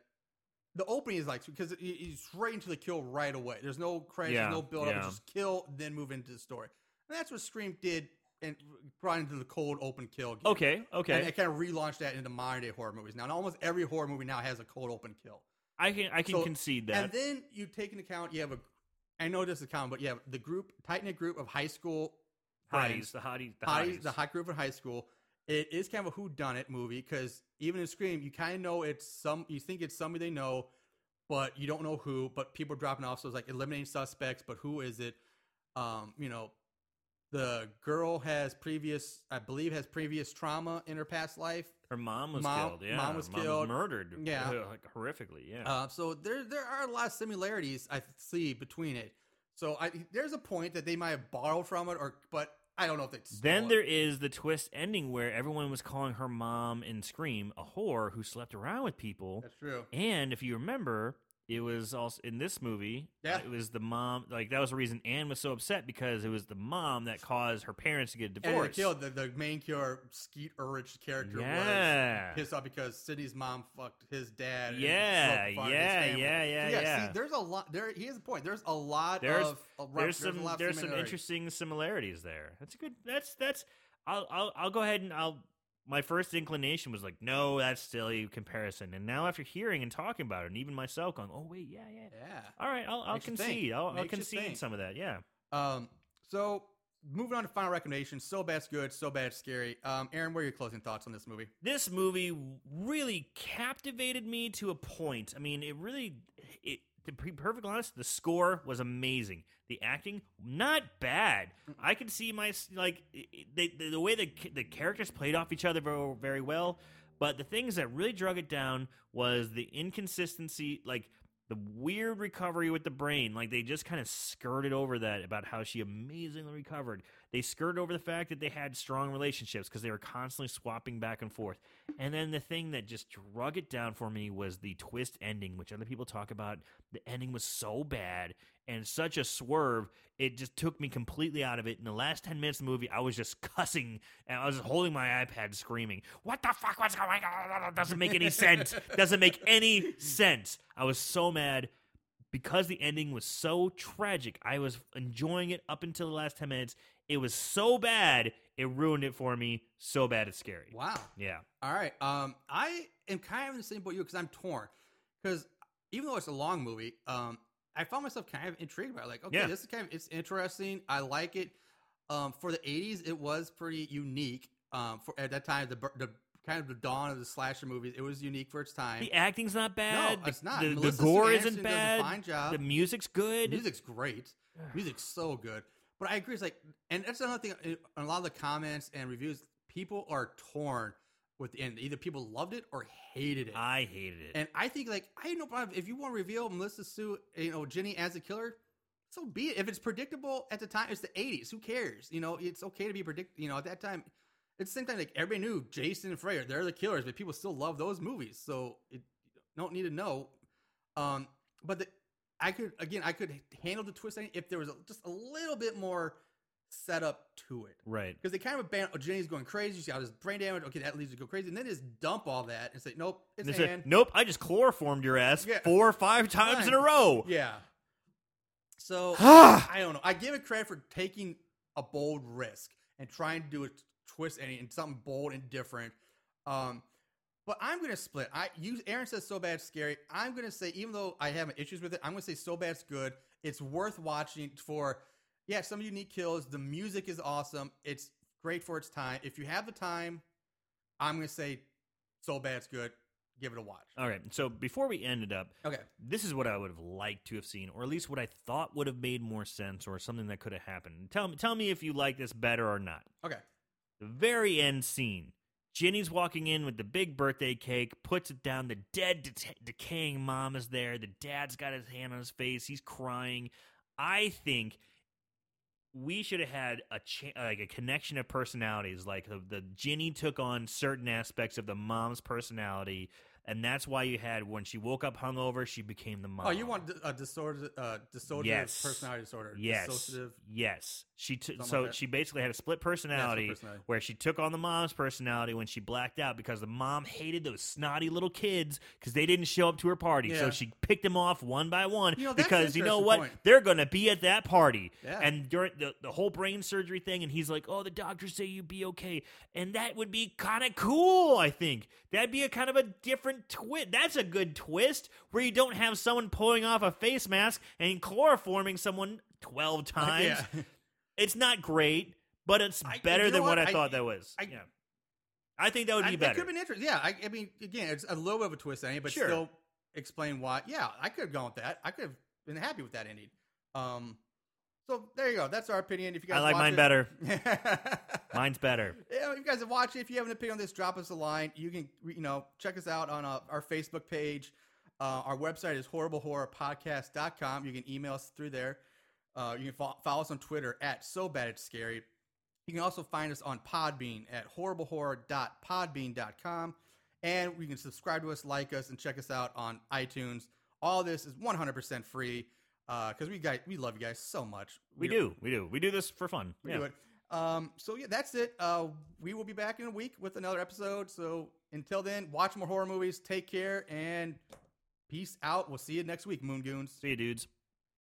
the opening is like because he's right into the kill right away. There's no credits, Yeah, there's no build up, yeah. just kill then move into the story, and that's what Scream did and brought into the cold open kill. gimmick. Okay, okay. And it kind of relaunched that into modern day horror movies. Now, And almost every horror movie now has a cold open kill. I can I can So- concede that. And then you take into account you have a, I know this is common, but have the group, tight knit group of high school Hotties, friends, the hotties, the hotties, hotties. the hot group of high school. It is kind of a who done it movie because even in Scream, you kind of know it's some, you think it's somebody they know, but you don't know who. But people are dropping off, so it's like eliminating suspects, but who is it? Um, you know, the girl has previous, I believe, has previous trauma in her past life. Her mom was Mom- killed. Yeah, mom was killed. murdered. Yeah. like horrifically. Yeah. Uh, so there there are a lot of similarities I see between it. So I there's a point that they might have borrowed from it, or but I don't know if they. stole then it. there is the twist ending where everyone was calling her mom in Scream a whore who slept around with people. That's true. And if you remember, it was also in this movie. Yeah. it was the mom. Like that was the reason Anne was so upset because it was the mom that caused her parents to get And divorced. killed the, the main killer, Skeet Ulrich character Yeah. was pissed off because Sidney's mom fucked his dad. and Yeah, broke fun of his yeah, yeah, yeah, So yeah. See, there's a lot. There, he has a point. There's a lot There's- of a there's some of there's some interesting similarities there. That's a good. That's that's. I'll I'll I'll go ahead and I'll. My first inclination was like, no, that's silly comparison. And now after hearing and talking about it, and even myself going, oh wait, yeah, yeah. Yeah. All right, I'll I'll Makes you think. concede. I'll, I'll concede some of that. Yeah. Um. So moving on to final recommendation. So bad's good. So bad's scary. Um. Aaron, what are your closing thoughts on this movie? this movie really captivated me to a point. I mean, it really, it, to be perfectly honest, the score was amazing. The acting, not bad. I could see my like it- the, the way the the characters played off each other very, very well. But the things that really drug it down was the inconsistency, like the weird recovery with the brain. Like they just kind of skirted over that about how she amazingly recovered. They skirted over the fact that they had strong relationships because they were constantly swapping back and forth. And then the thing that just drug it down for me was the twist ending, which other people talk about. The ending was so bad and such a swerve, it just took me completely out of it. In the last 10 minutes of the movie, I was just cussing and I was holding my iPad screaming, What the fuck was going on? Doesn't make any sense. Doesn't make any sense. I was so mad because the ending was so tragic. I was enjoying it up until the last 10 minutes. It was so bad, it ruined it for me. So bad, it's scary. Wow. Yeah. All right. Um, I am kind of in the same boat you because I'm torn. Because even though it's a long movie, um, I found myself kind of intrigued by it. Like, okay, Yeah. this is kind of it's interesting. I like it. Um, for the '80s, it was pretty unique. Um, for at that time, the the kind of the dawn of the slasher movies, it was unique for its time. The acting's not bad. No, it's not. The, the gore isn't Anderson does a bad. fine job. The music's good. The Music's great. Music's so good. But I agree. It's like, and that's another thing. In a lot of the comments and reviews, people are torn with the end. Either people loved it or hated it. I hated it. And I think like I had no problem if you want to reveal Melissa Sue, you know, Jenny as a killer. So be it. If it's predictable at the time, it's the '80s. Who cares? You know, it's okay to be predict. You know, at that time, it's the same time. Like everybody knew Jason and Freya, they're the killers, but people still love those movies. So it don't need to know. Um, but the, I could again, I could handle the twist ending if there was a, just a little bit more setup to it right. because they kind of abandon. Oh, Jenny's going crazy. She's got this brain damage. Okay, that leads to go crazy, and then just dump all that and say, "Nope, it's said, nope, I just chloroformed your ass Yeah. four or five times in a row. Yeah. So. I don't know. I give it credit for taking a bold risk and trying to do a twist ending and something bold and different. Um, but I'm gonna split. I you Aaron says so bad scary. I'm gonna say even though I have issues with it, I'm gonna say so bad's good. It's worth watching for yeah, some unique kills. The music is awesome. It's great for its time. If you have the time, I'm gonna say so bad's good. Give it a watch. All right. So before we ended up, Okay. this is what I would have liked to have seen, or at least what I thought would have made more sense, or something that could have happened. Tell me, tell me if you like this better or not. Okay. The very end scene. Ginny's walking in with the big birthday cake, puts it down. The dead, de- decaying mom is there. The dad's got his hand on his face. He's crying. I think we should have had a cha- like a connection of personalities. Like the, the Ginny took on certain aspects of the mom's personality, and that's why you had when she woke up hungover, she became the mom. Oh, you want a disorder, uh, dissociative Yes. personality disorder? Yes. Dissociative. Yes. She Something so like that. she basically had a split personality, personality. where she took on the mom's personality when she blacked out because the mom hated those snotty little kids because they didn't show up to her party. So Yeah. she picked them off one by one You know, that's an because you know interesting what? point. They're going to be at that party. Yeah. And during the, the whole brain surgery thing and he's like, "Oh, the doctors say you'd be okay." And that would be kind of cool, I think. That'd be a kind of a different twist. That's a good twist where you don't have someone pulling off a face mask and chloroforming someone 12 times. Yeah. It's not great, but it's I- better you know than what, what? I I- thought that was. I- yeah. I think that would be better. could have been interesting. Yeah, I, I mean, again, it's a little bit of a twist ending, but Sure. still explain why. Yeah, I could have gone with that. I could have been happy with that ending. Um, so there you go. That's our opinion. If you guys I like watch mine it- better. Mine's better. Yeah, if you guys have watched it, if you have an opinion on this, drop us a line. You can, you know, check us out on uh, our Facebook page. Uh, our website is horriblehorrorpodcast.com. You can email us through there. Uh, you can fo- follow us on Twitter at So Bad It's Scary. You can also find us on Podbean at horriblehorror.podbean.com. And you can subscribe to us, like us, and check us out on iTunes. All this is 100% free because we guys we love you guys so much. We We're- do, we do, we do this for fun. We yeah. do it. Um, so yeah, that's it. Uh, we will be back in a week with another episode. So until then, watch more horror movies. Take care and peace out. We'll see you next week, Moon Goons. See you, dudes.